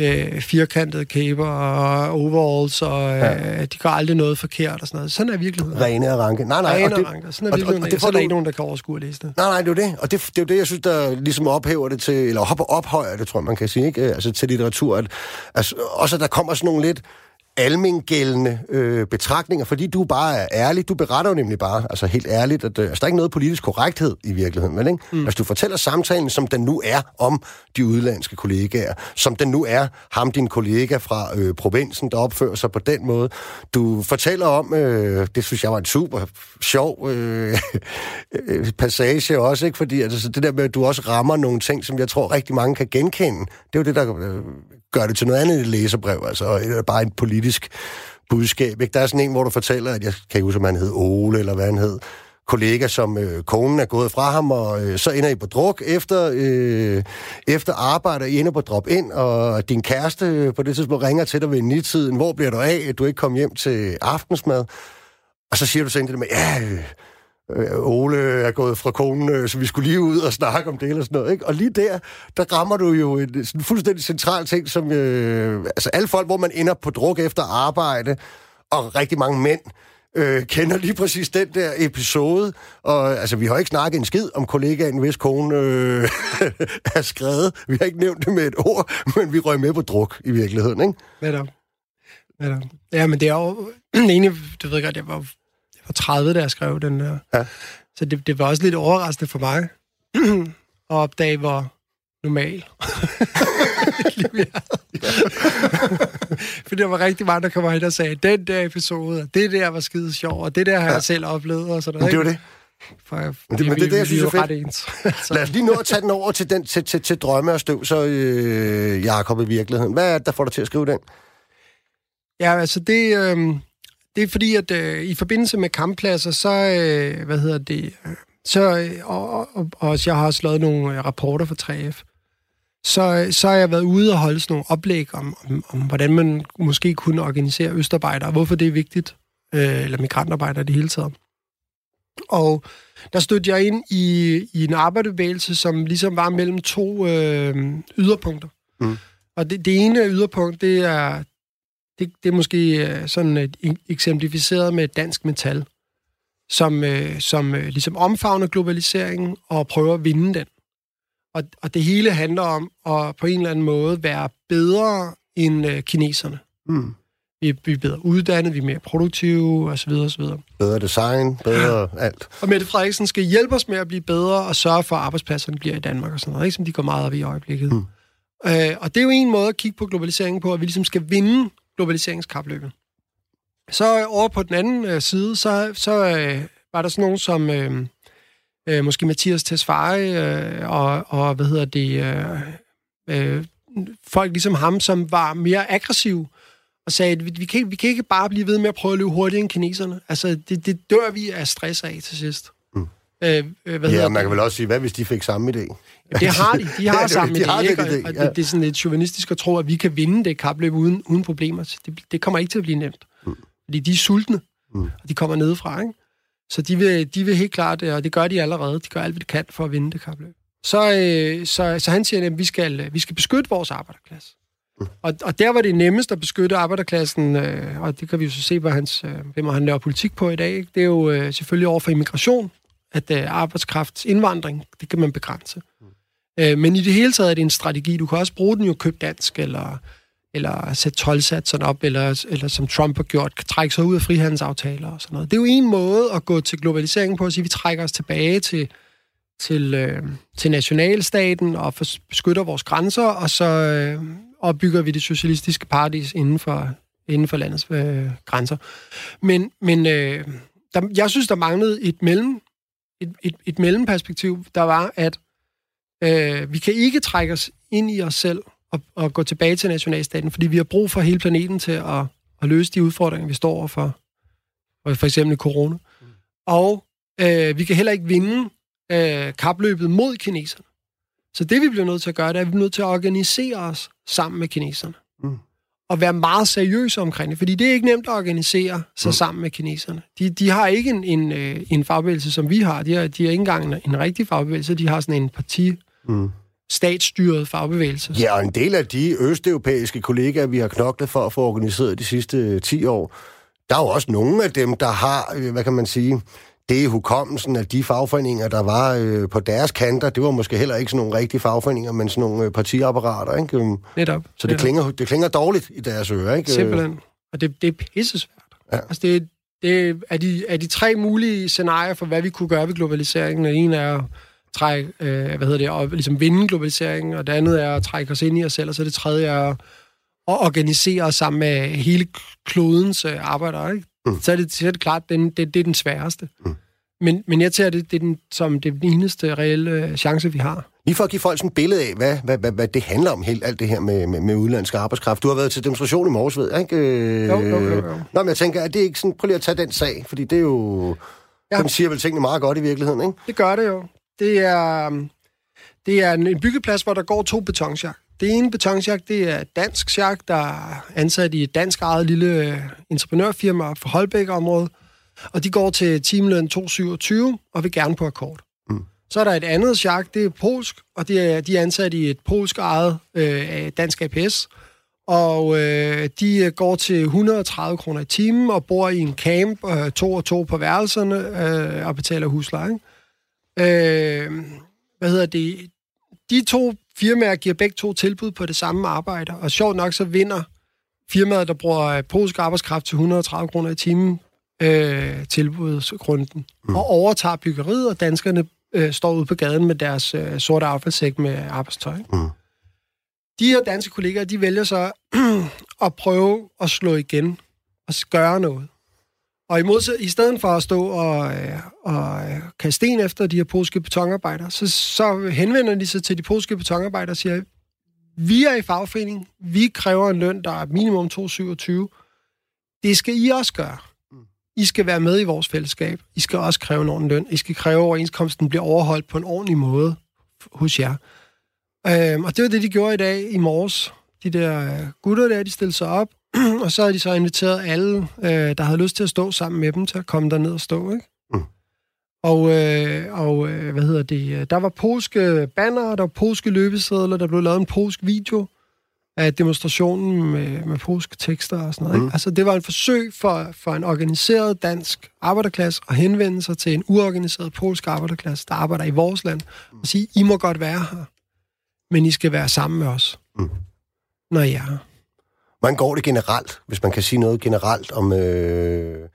øh, firkantede kæber og overalls, og øh, ja. de gør aldrig noget forkert og sådan noget. Sådan er virkeligheden. Rene og ranke. Nej, nej. Rene og, det, og ranke. Sådan er virkeligheden. Og, og, og det får du... ikke nogen, der kan overskue at læse det. Nej, nej, det er det. Og det, det er jo det, jeg synes, der ligesom ophæver det til, eller hopper ophøjer det, tror jeg, man kan sige, ikke? Altså til litteratur. At, altså, også at der kommer sådan nogle lidt almengældende øh, betragtninger, fordi du bare er ærlig. Du beretter jo nemlig bare, altså helt ærligt, at øh, altså, der er ikke noget politisk korrekthed i virkeligheden, men ikke? Mm. Altså, du fortæller samtalen, som den nu er om de udlandske kollegaer, som den nu er ham, din kollega fra øh, provinsen, der opfører sig på den måde. Du fortæller om, øh, det synes jeg var en super sjov øh, passage også, ikke? Fordi altså, det der med, at du også rammer nogle ting, som jeg tror rigtig mange kan genkende, det er jo det, der øh, gør det til noget andet end et læserbrev, altså bare en politisk budskab. Ikke? Der er sådan en, hvor du fortæller, at jeg kan ikke huske, om han hed Ole, eller hvad han hed, kollega, som øh, konen er gået fra ham, og øh, så ender I på druk efter, øh, efter arbejde, I ender på drop ind, og din kæreste øh, på det tidspunkt ringer til dig ved nitiden, hvor bliver du af, at du ikke kom hjem til aftensmad? Og så siger du så det med, ja, øh, øh, Ole er gået fra konen, øh, så vi skulle lige ud og snakke om det eller sådan noget. Ikke? Og lige der, der rammer du jo en sådan fuldstændig central ting, som øh, altså alle folk, hvor man ender på druk efter arbejde, og rigtig mange mænd, øh, kender lige præcis den der episode. Og altså, vi har ikke snakket en skid om kollegaen, hvis kone øh, er skrevet. Vi har ikke nævnt det med et ord, men vi røg med på druk i virkeligheden, ikke? Netop. Netop. Ja, men det er jo egentlig, du ved godt, jeg var var 30, da jeg skrev den der. Ja. Så det, det var også lidt overraskende for mig at opdage, hvor normal For der var rigtig mange, der kom ind og sagde, den der episode, og det der var skide sjov, og det der har ja. jeg selv oplevet, og sådan noget. Men det var det. For, men det, men det, det, jeg synes er fedt. Ens. Lad os lige nå at tage den over til, den, til, til, til drømme og støv, så øh, Jacob i virkeligheden. Hvad er det, der får dig til at skrive den? Ja, altså det... Øh, det er fordi, at øh, i forbindelse med kamppladser, så, øh, hvad hedder det, øh, så, øh, og, og, og, og jeg har også lavet nogle øh, rapporter for 3F, så, så har jeg været ude og holde sådan nogle oplæg om, om, om hvordan man måske kunne organisere østarbejdere, hvorfor det er vigtigt, øh, eller migrantarbejdere det hele taget. Og der stødte jeg ind i, i en arbejdebevægelse, som ligesom var mellem to øh, yderpunkter. Mm. Og det, det ene yderpunkt, det er, det, det er måske øh, sådan et, eksemplificeret med dansk metal, som, øh, som øh, ligesom omfavner globaliseringen og prøver at vinde den. Og, og det hele handler om at på en eller anden måde være bedre end øh, kineserne. Mm. Vi, vi er bedre uddannet, vi er mere produktive osv. osv. Bedre design, bedre ja. alt. Og Mette Frederiksen skal hjælpe os med at blive bedre og sørge for, at arbejdspladserne bliver i Danmark og sådan noget, ikke? som de går meget op i øjeblikket. Mm. Øh, og det er jo en måde at kigge på globaliseringen på, at vi ligesom skal vinde globaliseringskapløbet. Så øh, over på den anden øh, side, så, så øh, var der sådan nogen som øh, øh, måske Mathias Tesfaye øh, og, og hvad hedder det, øh, øh, folk ligesom ham, som var mere aggressive og sagde, at vi, vi, kan, vi kan ikke bare blive ved med at prøve at løbe hurtigere end kineserne. Altså, det, det dør vi af stress af til sidst. Øh, øh hvad ja, man kan vel også sige, hvad hvis de fik samme idé? Det har de. De har ja, sammen de, de har det, det, ja. det, det er sådan lidt chauvinistisk at tro, at vi kan vinde det kapløb uden, uden problemer. Det, det kommer ikke til at blive nemt. Mm. Fordi de er sultne, mm. og de kommer nedefra. Ikke? Så de vil, de vil helt klart, og det gør de allerede, de gør alt, hvad de kan for at vinde det kapløb. Så, øh, så, så han siger, at vi skal, vi skal beskytte vores arbejderklasse. Mm. Og, og der var det nemmest at beskytte arbejderklassen, øh, og det kan vi jo så se, hvad hans, øh, hvem han laver politik på i dag. Ikke? Det er jo øh, selvfølgelig over for immigration, at øh, arbejdskraftsindvandring, det kan man begrænse. Øh, men i det hele taget er det en strategi. Du kan også bruge den jo køb dansk, eller, eller sætte tolvsatserne op, eller, eller som Trump har gjort, trække sig ud af frihandelsaftaler og sådan noget. Det er jo en måde at gå til globaliseringen på, at sige, at vi trækker os tilbage til, til, øh, til nationalstaten og beskytter vores grænser, og så øh, opbygger vi det socialistiske paradis inden for, inden for landets øh, grænser. Men, men øh, der, jeg synes, der manglede et, mellem, et, et, et mellemperspektiv, der var, at øh, vi kan ikke trække os ind i os selv og, og gå tilbage til nationalstaten, fordi vi har brug for hele planeten til at, at løse de udfordringer, vi står overfor. For, for eksempel corona. Mm. Og øh, vi kan heller ikke vinde øh, kapløbet mod kineserne. Så det, vi bliver nødt til at gøre, det er, at vi bliver nødt til at organisere os sammen med kineserne. Mm. Og være meget seriøse omkring det, fordi det er ikke nemt at organisere sig mm. sammen med kineserne. De, de har ikke en, en, øh, en fagbevægelse, som vi har. De har, de har ikke engang en, en rigtig fagbevægelse. De har sådan en parti... Mm statsstyret fagbevægelse. Ja, og en del af de østeuropæiske kollegaer, vi har knoklet for at få organiseret de sidste 10 år, der er jo også nogle af dem, der har, øh, hvad kan man sige, det er hukommelsen af de fagforeninger, der var øh, på deres kanter. Det var måske heller ikke sådan nogle rigtige fagforeninger, men sådan nogle øh, partiapparater. Ikke? Øhm, netop. Så det, netop. Klinger, det klinger dårligt i deres ører. Ikke? Simpelthen. Og det, det er pissesvært. Ja. Altså, det, det er, de, er de tre mulige scenarier for, hvad vi kunne gøre ved globaliseringen. En er at trække, øh, hvad hedder det, og ligesom vinde globaliseringen, og det andet er at trække os ind i os selv, og så det tredje er at, at organisere os sammen med hele klodens øh, arbejdere. Ikke? Mm. så, er det, så er det klart, det, det, det er den sværeste. Mm. Men, men jeg tager det, det er den, som det eneste reelle øh, chance, vi har. Lige for at give folk sådan et billede af, hvad, hvad, hvad, hvad det handler om, helt alt det her med, med, med udlandsk arbejdskraft. Du har været til demonstration i morges, ved ikke? Øh, jo, jo, jo, jo. Nå, men jeg tænker, at det ikke sådan, prøv lige at tage den sag, fordi det er jo, ja. den siger vel tingene meget godt i virkeligheden, ikke? Det gør det jo. Det er, det er en byggeplads, hvor der går to betonsjak. Det ene betonsjak, det er dansk sjak, der er ansat i et dansk eget lille øh, entreprenørfirma for Holbæk-området, og de går til timeløn 227 og vil gerne på akkord. Mm. Så er der et andet sjak, det er polsk, og de er, de er ansat i et polsk eget øh, dansk APS, og øh, de går til 130 kroner i timen og bor i en camp, øh, to og to på værelserne, øh, og betaler husleje. Øh, hvad hedder det? De to firmaer giver begge to tilbud på det samme arbejde, og sjovt nok så vinder firmaet, der bruger øh, polsk arbejdskraft til 130 kroner i timen, øh, tilbudsgrunden, mm. og overtager byggeriet, og danskerne øh, står ude på gaden med deres øh, sorte affaldssæk med arbejdstøj. Mm. De her danske kollegaer, de vælger så at prøve at slå igen og gøre noget. Og i, modsat, i stedet for at stå og, øh, og øh, kaste sten efter de her polske betonarbejdere, så, så henvender de sig til de polske betonarbejdere og siger, vi er i fagforening, vi kræver en løn, der er minimum 2,27. Det skal I også gøre. I skal være med i vores fællesskab. I skal også kræve en ordentlig løn. I skal kræve, at overenskomsten bliver overholdt på en ordentlig måde hos jer. Øhm, og det var det, de gjorde i dag i morges. De der øh, gutter der, de stillede sig op, og så havde de så inviteret alle, øh, der havde lyst til at stå sammen med dem, til at komme derned og stå, ikke? Mm. Og, øh, og øh, hvad hedder det? Der var polske banner, der var polske løbesedler, der blev lavet en polsk video af demonstrationen med, med polske tekster og sådan noget. Mm. Ikke? Altså, det var en forsøg for, for en organiseret dansk arbejderklasse at henvende sig til en uorganiseret polsk arbejderklasse, der arbejder i vores land, og sige, I må godt være her, men I skal være sammen med os, mm. når I er her. Hvordan går det generelt, hvis man kan sige noget generelt om øh,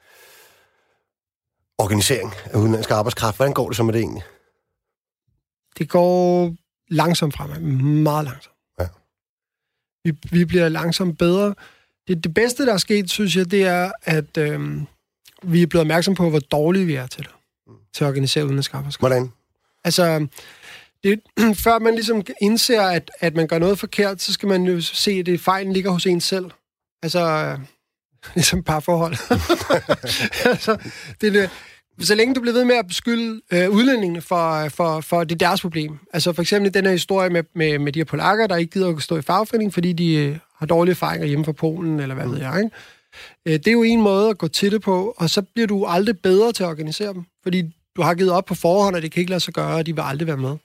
organisering af udenlandsk arbejdskraft? Hvordan går det så med det egentlig? Det går langsomt fremad. Meget langsomt. Ja. Vi, vi bliver langsomt bedre. Det, det bedste, der er sket, synes jeg, det er, at øh, vi er blevet opmærksom på, hvor dårlige vi er til det. Til at organisere udenlandsk arbejdskraft. Hvordan? Altså, det, før man ligesom indser, at, at man gør noget forkert, så skal man jo se, at det fejlen ligger hos en selv. Altså, ligesom parforhold. altså, det, det, så længe du bliver ved med at beskylde øh, udlændingene for, for, for det er deres problem. Altså for eksempel den her historie med, med, med de her polakker, der ikke gider at stå i fagforening, fordi de øh, har dårlige erfaringer hjemme fra Polen, eller hvad mm. ved jeg. Ikke? Øh, det er jo en måde at gå til det på, og så bliver du aldrig bedre til at organisere dem, fordi du har givet op på forhånd, og det kan ikke lade sig gøre, og de vil aldrig være med.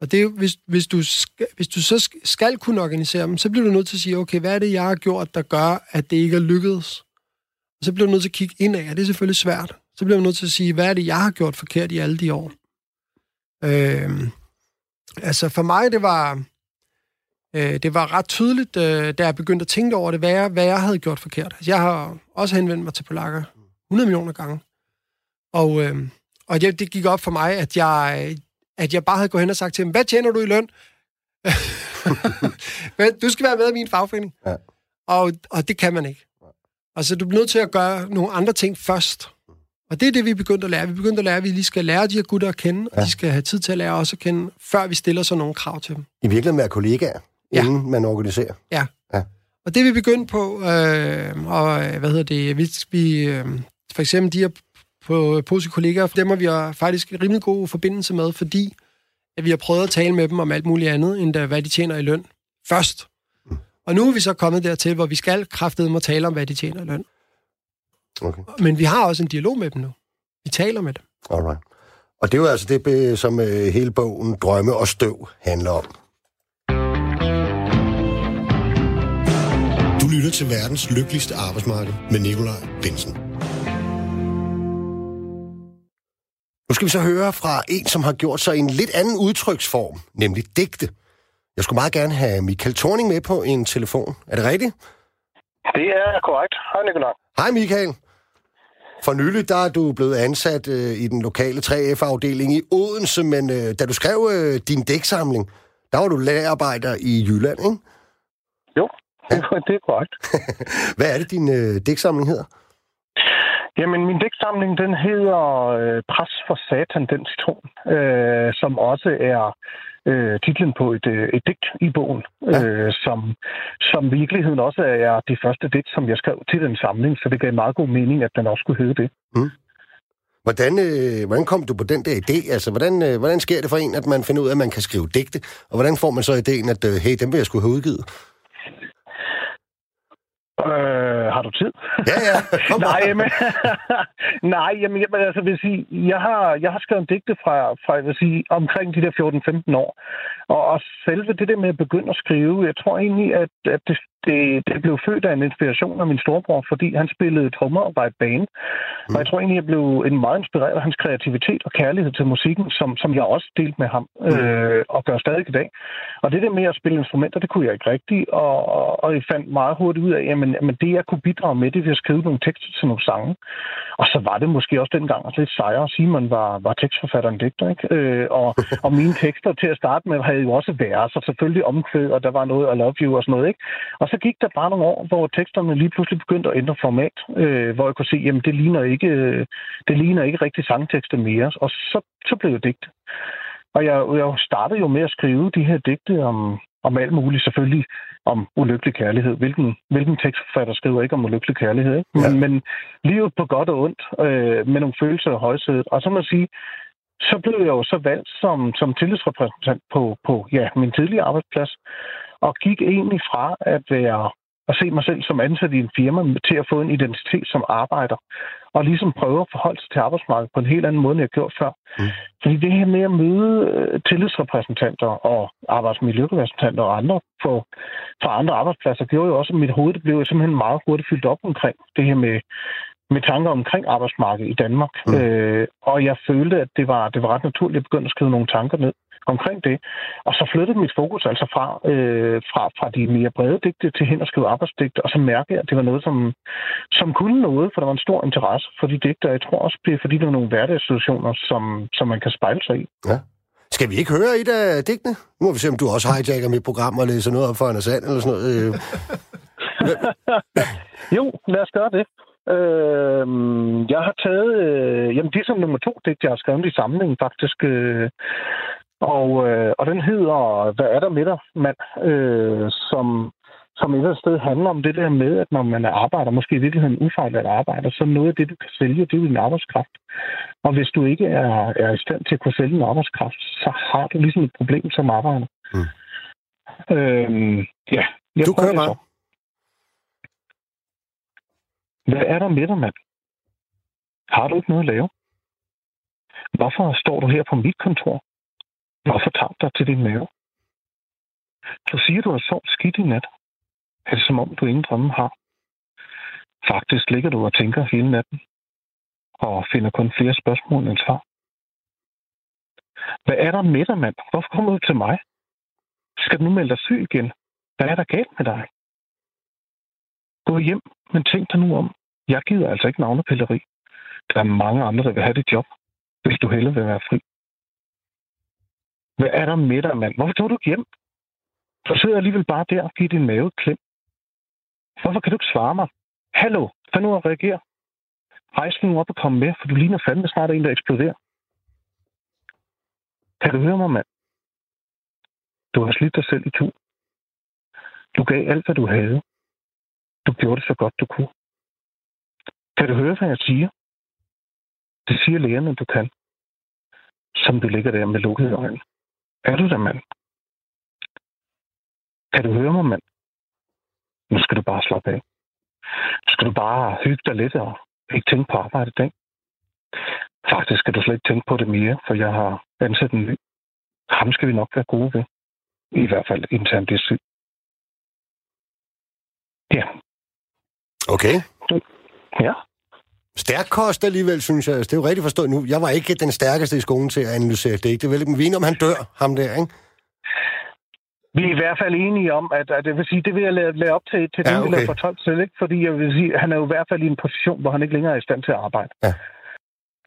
Og det er jo, hvis, hvis, du skal, hvis du så skal kunne organisere dem, så bliver du nødt til at sige, okay, hvad er det, jeg har gjort, der gør, at det ikke er lykkedes? Og så bliver du nødt til at kigge indad, og det er selvfølgelig svært. Så bliver du nødt til at sige, hvad er det, jeg har gjort forkert i alle de år? Øh, altså for mig, det var, øh, det var ret tydeligt, øh, da jeg begyndte at tænke over det, hvad jeg, hvad jeg havde gjort forkert. Altså, jeg har også henvendt mig til polakker 100 millioner gange. Og, øh, og det, det gik op for mig, at jeg, at jeg bare havde gået hen og sagt til dem, hvad tjener du i løn? du skal være med i min fagforening. Ja. Og, og det kan man ikke. Altså, du bliver nødt til at gøre nogle andre ting først. Og det er det, vi er begyndt at lære. Vi er begyndt at lære, at vi lige skal lære de her gutter at kende, ja. og de skal have tid til at lære os at kende, før vi stiller sådan nogle krav til dem. I virkeligheden være kollegaer, ja. inden man organiserer. Ja. ja. Og det er vi begyndt på, øh, og øh, hvad hedder det, vi, vi øh, for eksempel de her på positive kollegaer, for dem har vi faktisk en rimelig god forbindelse med, fordi at vi har prøvet at tale med dem om alt muligt andet, end hvad de tjener i løn først. Og nu er vi så kommet dertil, hvor vi skal kraftedeme tale om, hvad de tjener i løn. Okay. Men vi har også en dialog med dem nu. Vi taler med dem. Alright. Og det er jo altså det, som øh, hele bogen Drømme og Støv handler om. Du lytter til verdens lykkeligste arbejdsmarked med Nikolaj Bensen. Nu skal vi så høre fra en, som har gjort sig en lidt anden udtryksform, nemlig digte. Jeg skulle meget gerne have Michael Thorning med på en telefon. Er det rigtigt? Det er korrekt. Hej Nikolaj. Hej Michael. For nylig der er du blevet ansat øh, i den lokale 3F-afdeling i Odense, men øh, da du skrev øh, din dæksamling, der var du lærerarbejder i Jylland, ikke? Jo, ja. det er korrekt. Hvad er det, din øh, dæksamling hedder? Jamen, min digtsamling, den hedder øh, Pres for satan, den citron, øh, som også er øh, titlen på et, øh, et digt i bogen, ja. øh, som, som i virkeligheden også er det første digt, som jeg skrev til den samling, så det gav meget god mening, at den også skulle hedde det. Mm. Hvordan, øh, hvordan kom du på den der idé? Altså, hvordan, øh, hvordan sker det for en, at man finder ud af, at man kan skrive digte? Og hvordan får man så ideen, at øh, hey, dem vil jeg skulle have udgivet? Øh, har du tid? Ja, ja. nej, men, nej, jamen, jeg, altså, vil sige, jeg har, jeg har skrevet en digte fra, fra jeg vil sige, omkring de der 14-15 år. Og, og selve det der med at begynde at skrive, jeg tror egentlig, at, at det, det, det blev født af en inspiration af min storebror, fordi han spillede trommer og var et band. Mm. Og jeg tror egentlig, jeg blev en meget inspireret af hans kreativitet og kærlighed til musikken, som, som jeg også delte med ham mm. øh, og gør stadig i dag. Og det der med at spille instrumenter, det kunne jeg ikke rigtigt, og, og, og jeg fandt meget hurtigt ud af, jamen, jamen det jeg kunne bidrage med, det ved at skrive nogle tekster til nogle sange. Og så var det måske også dengang altså lidt sejere at Simon var, var tekstforfatteren digter, ikke? Øh, og, og mine tekster til at starte med havde jo også været, så selvfølgelig omkvæd, og der var noget I love you og sådan noget, ikke? Og så gik der bare nogle år, hvor teksterne lige pludselig begyndte at ændre format, øh, hvor jeg kunne se, jamen det ligner ikke, øh, det ligner ikke rigtig sangtekster mere, og så, så blev det digte. Og jeg, jeg startede jo med at skrive de her digte om, om alt muligt, selvfølgelig om ulykkelig kærlighed. Hvilken, hvilken tekstforfatter skriver ikke om ulykkelig kærlighed? Ikke? Ja. Men, men livet på godt og ondt, øh, med nogle følelser af højsædet. Og så må jeg sige, så blev jeg jo så valgt som, som tillidsrepræsentant på, på ja, min tidlige arbejdsplads, og gik egentlig fra at være at se mig selv som ansat i en firma til at få en identitet som arbejder, og ligesom prøve at forholde sig til arbejdsmarkedet på en helt anden måde, end jeg gjort før. Mm. Fordi det her med at møde øh, tillidsrepræsentanter og arbejdsmiljørepræsentanter og andre for, fra andre arbejdspladser, gjorde jo også, at mit hoved det blev simpelthen meget hurtigt fyldt op omkring det her med med tanker omkring arbejdsmarkedet i Danmark. Mm. Øh, og jeg følte, at det var, det var ret naturligt at begynde at skrive nogle tanker ned omkring det. Og så flyttede mit fokus altså fra, øh, fra, fra de mere brede digte til hen at skrive arbejdsdigte, og så mærkede jeg, at det var noget, som, som kunne noget, for der var en stor interesse for de digte, og jeg tror også, det er fordi, der er nogle hverdagssituationer, som, som man kan spejle sig i. Ja. Skal vi ikke høre et af digtene? Nu må vi se, om du også hijacker mit program og læser noget op for en sand eller sådan noget. Øh. jo, lad os gøre det. Øh, jeg har taget... Øh, jamen, det er som nummer to digt, jeg har skrevet i samlingen, faktisk. Øh, og, øh, og den hedder Hvad er der med dig, mand? Øh, som, som et eller andet sted handler om det der med, at når man er arbejder, måske i virkeligheden ufejlet arbejder, så noget af det, du kan sælge, det er din arbejdskraft. Og hvis du ikke er, er i stand til at kunne sælge en arbejdskraft, så har du ligesom et problem som arbejder. Mm. Øh, ja, jeg du kører bare. Hvad er der med dig, mand? Har du ikke noget at lave? Hvorfor står du her på mit kontor? Hvorfor tager dig til din mave? Du siger, du har sovet skidt i nat. Er det som om, du ingen drømme har? Faktisk ligger du og tænker hele natten, og finder kun flere spørgsmål end svar. Hvad er der med dig, mand? Hvorfor kommer du til mig? Skal du nu melde dig syg igen? Hvad er der galt med dig? Gå hjem, men tænk dig nu om. Jeg gider altså ikke navnepilleri. Der er mange andre, der vil have dit job, hvis du hellere vil være fri. Hvad er der med dig, mand? Hvorfor tog du ikke hjem? Du sidder alligevel bare der og giver din mave klem. Hvorfor kan du ikke svare mig? Hallo, fand nu at reagere. Rejs nu op og kom med, for du ligner fandme snart en, der eksploderer. Kan du høre mig, mand? Du har slidt dig selv i to. Du gav alt, hvad du havde. Du gjorde det så godt, du kunne. Kan du høre, hvad jeg siger? Det siger lægerne, du kan. Som du ligger der med lukkede øjne. Er du der, mand? Kan du høre mig, mand? Nu skal du bare slappe af. Nu skal du bare hygge dig lidt og ikke tænke på arbejde i dag. Faktisk skal du slet ikke tænke på det mere, for jeg har ansat en ny. Ham skal vi nok være gode ved. I hvert fald internt det syg. Ja. Okay. Ja. Stærk kost alligevel, synes jeg. Det er jo rigtigt forstået nu. Jeg var ikke den stærkeste i skolen til at analysere det. Det er vel vi om, han dør, ham der, ikke? Vi er i hvert fald enige om, at, at det vil sige, det vil jeg lade, lade op til, til ja, det, okay. for 12 selv, ikke? Fordi jeg vil sige, han er jo i hvert fald i en position, hvor han ikke længere er i stand til at arbejde. Ja.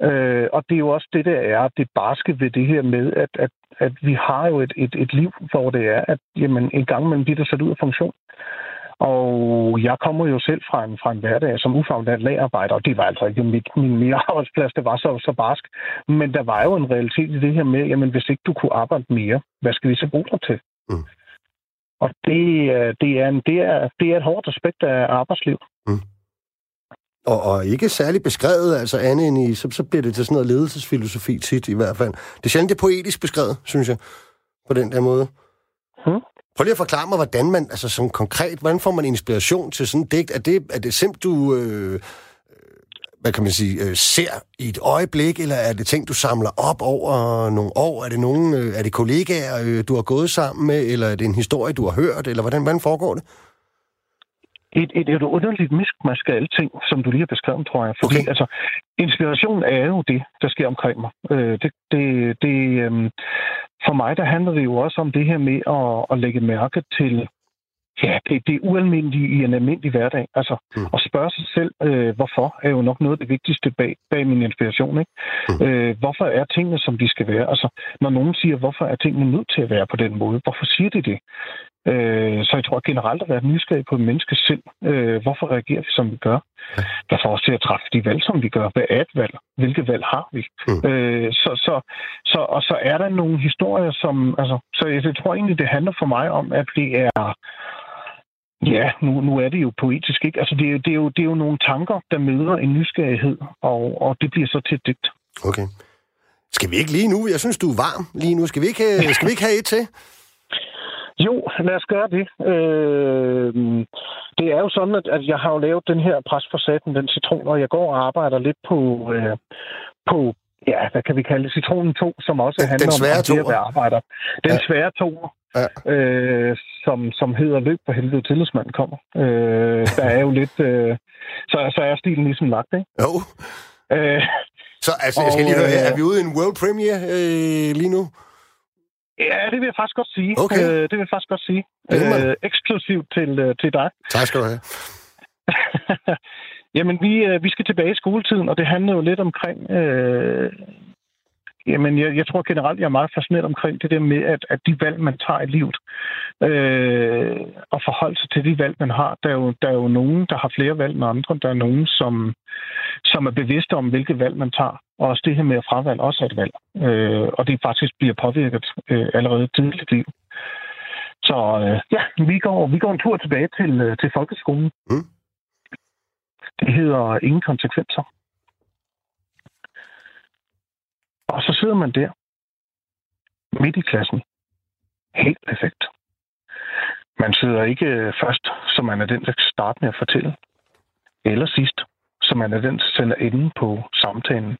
Øh, og det er jo også det, der er det barske ved det her med, at, at, at vi har jo et, et, et liv, hvor det er, at jamen, en gang man bliver sat ud af funktion. Og jeg kommer jo selv fra en, fra en hverdag som ufaglært lagarbejder, og det var altså ikke mit, min mere arbejdsplads, det var så, så barsk. Men der var jo en realitet i det her med, jamen hvis ikke du kunne arbejde mere, hvad skal vi så bruge dig til? Mm. Og det, det, er en, det, er, det er et hårdt aspekt af arbejdsliv. Mm. Og, og ikke særlig beskrevet, altså andet end i, så, så bliver det til sådan noget ledelsesfilosofi tit i hvert fald. Det er sjældent det er poetisk beskrevet, synes jeg, på den der måde. Hmm. Prøv lige at forklare mig, hvordan man, altså sådan konkret, hvordan får man inspiration til sådan et digt? Er det, er det simpelthen, du, øh, hvad kan man sige, øh, ser i et øjeblik, eller er det ting, du samler op over nogle år? Er det, nogen, øh, er det kollegaer, øh, du har gået sammen med, eller er det en historie, du har hørt, eller hvordan, hvordan foregår det? et, et, et underligt miskmask af alting, som du lige har beskrevet, tror jeg. Fordi okay. altså, inspiration er jo det, der sker omkring mig. Øh, det, det, det, øh, for mig, der handler det jo også om det her med at, at lægge mærke til Ja, det, det er ualmindeligt i en almindelig hverdag. Altså, mm. at spørge sig selv, øh, hvorfor, er jo nok noget af det vigtigste bag, bag min inspiration. Ikke? Mm. Øh, hvorfor er tingene, som de skal være? Altså, når nogen siger, hvorfor er tingene nødt til at være på den måde? Hvorfor siger de det? Øh, så jeg tror generelt at være nysgerrig på menneskets sind. Øh, hvorfor reagerer vi, som vi gør? Der får os til at træffe de valg, som vi gør. Hvad er et valg? Hvilke valg har vi? Mm. Øh, så, så, så, og så er der nogle historier, som... Altså, så jeg, jeg tror egentlig, det handler for mig om, at det er... Ja, nu, nu er det jo poetisk, ikke? Altså, det er, det, er jo, det er jo nogle tanker, der møder en nysgerrighed, og, og det bliver så til et digt. Okay. Skal vi ikke lige nu? Jeg synes, du er varm lige nu. Skal vi ikke, skal vi ikke have et til? Jo, lad os gøre det. Øh, det er jo sådan, at, at jeg har jo lavet den her pres for saten, den citron, og jeg går og arbejder lidt på, øh, på ja, hvad kan vi kalde det, citronen 2, som også den, handler den svære om, at arbejder. Den ja. svære to, ja. øh, som, som hedder Løb for helvede, tillidsmanden kommer. Øh, der er jo lidt... Øh, så, så er stilen ligesom lagt, ikke? Jo. Øh, så altså, jeg skal lige høre, er vi ude i en world premiere øh, lige nu? Ja, det vil jeg faktisk godt sige. Okay. Øh, det vil jeg faktisk godt sige. Øh, eksklusivt til, øh, til dig. Tak skal du have. Jamen, vi, øh, vi skal tilbage i skoletiden, og det handler jo lidt omkring... Øh, jamen, jeg, jeg tror generelt, jeg er meget fascineret omkring det der med, at, at de valg, man tager i livet, øh, og forholde sig til de valg, man har. Der er, jo, der er jo nogen, der har flere valg end andre. Der er nogen, som, som er bevidste om, hvilke valg man tager. Og også det her med at fravalg også er et valg. Øh, og det faktisk bliver påvirket øh, allerede tidligt liv. Så øh, ja, vi går, vi går en tur tilbage til, øh, til folkeskolen. Mm. Det hedder ingen konsekvenser. Og så sidder man der, midt i klassen. Helt perfekt. Man sidder ikke øh, først, som man er den, der starter med at fortælle. Eller sidst, som man er den, der sender inde på samtalen.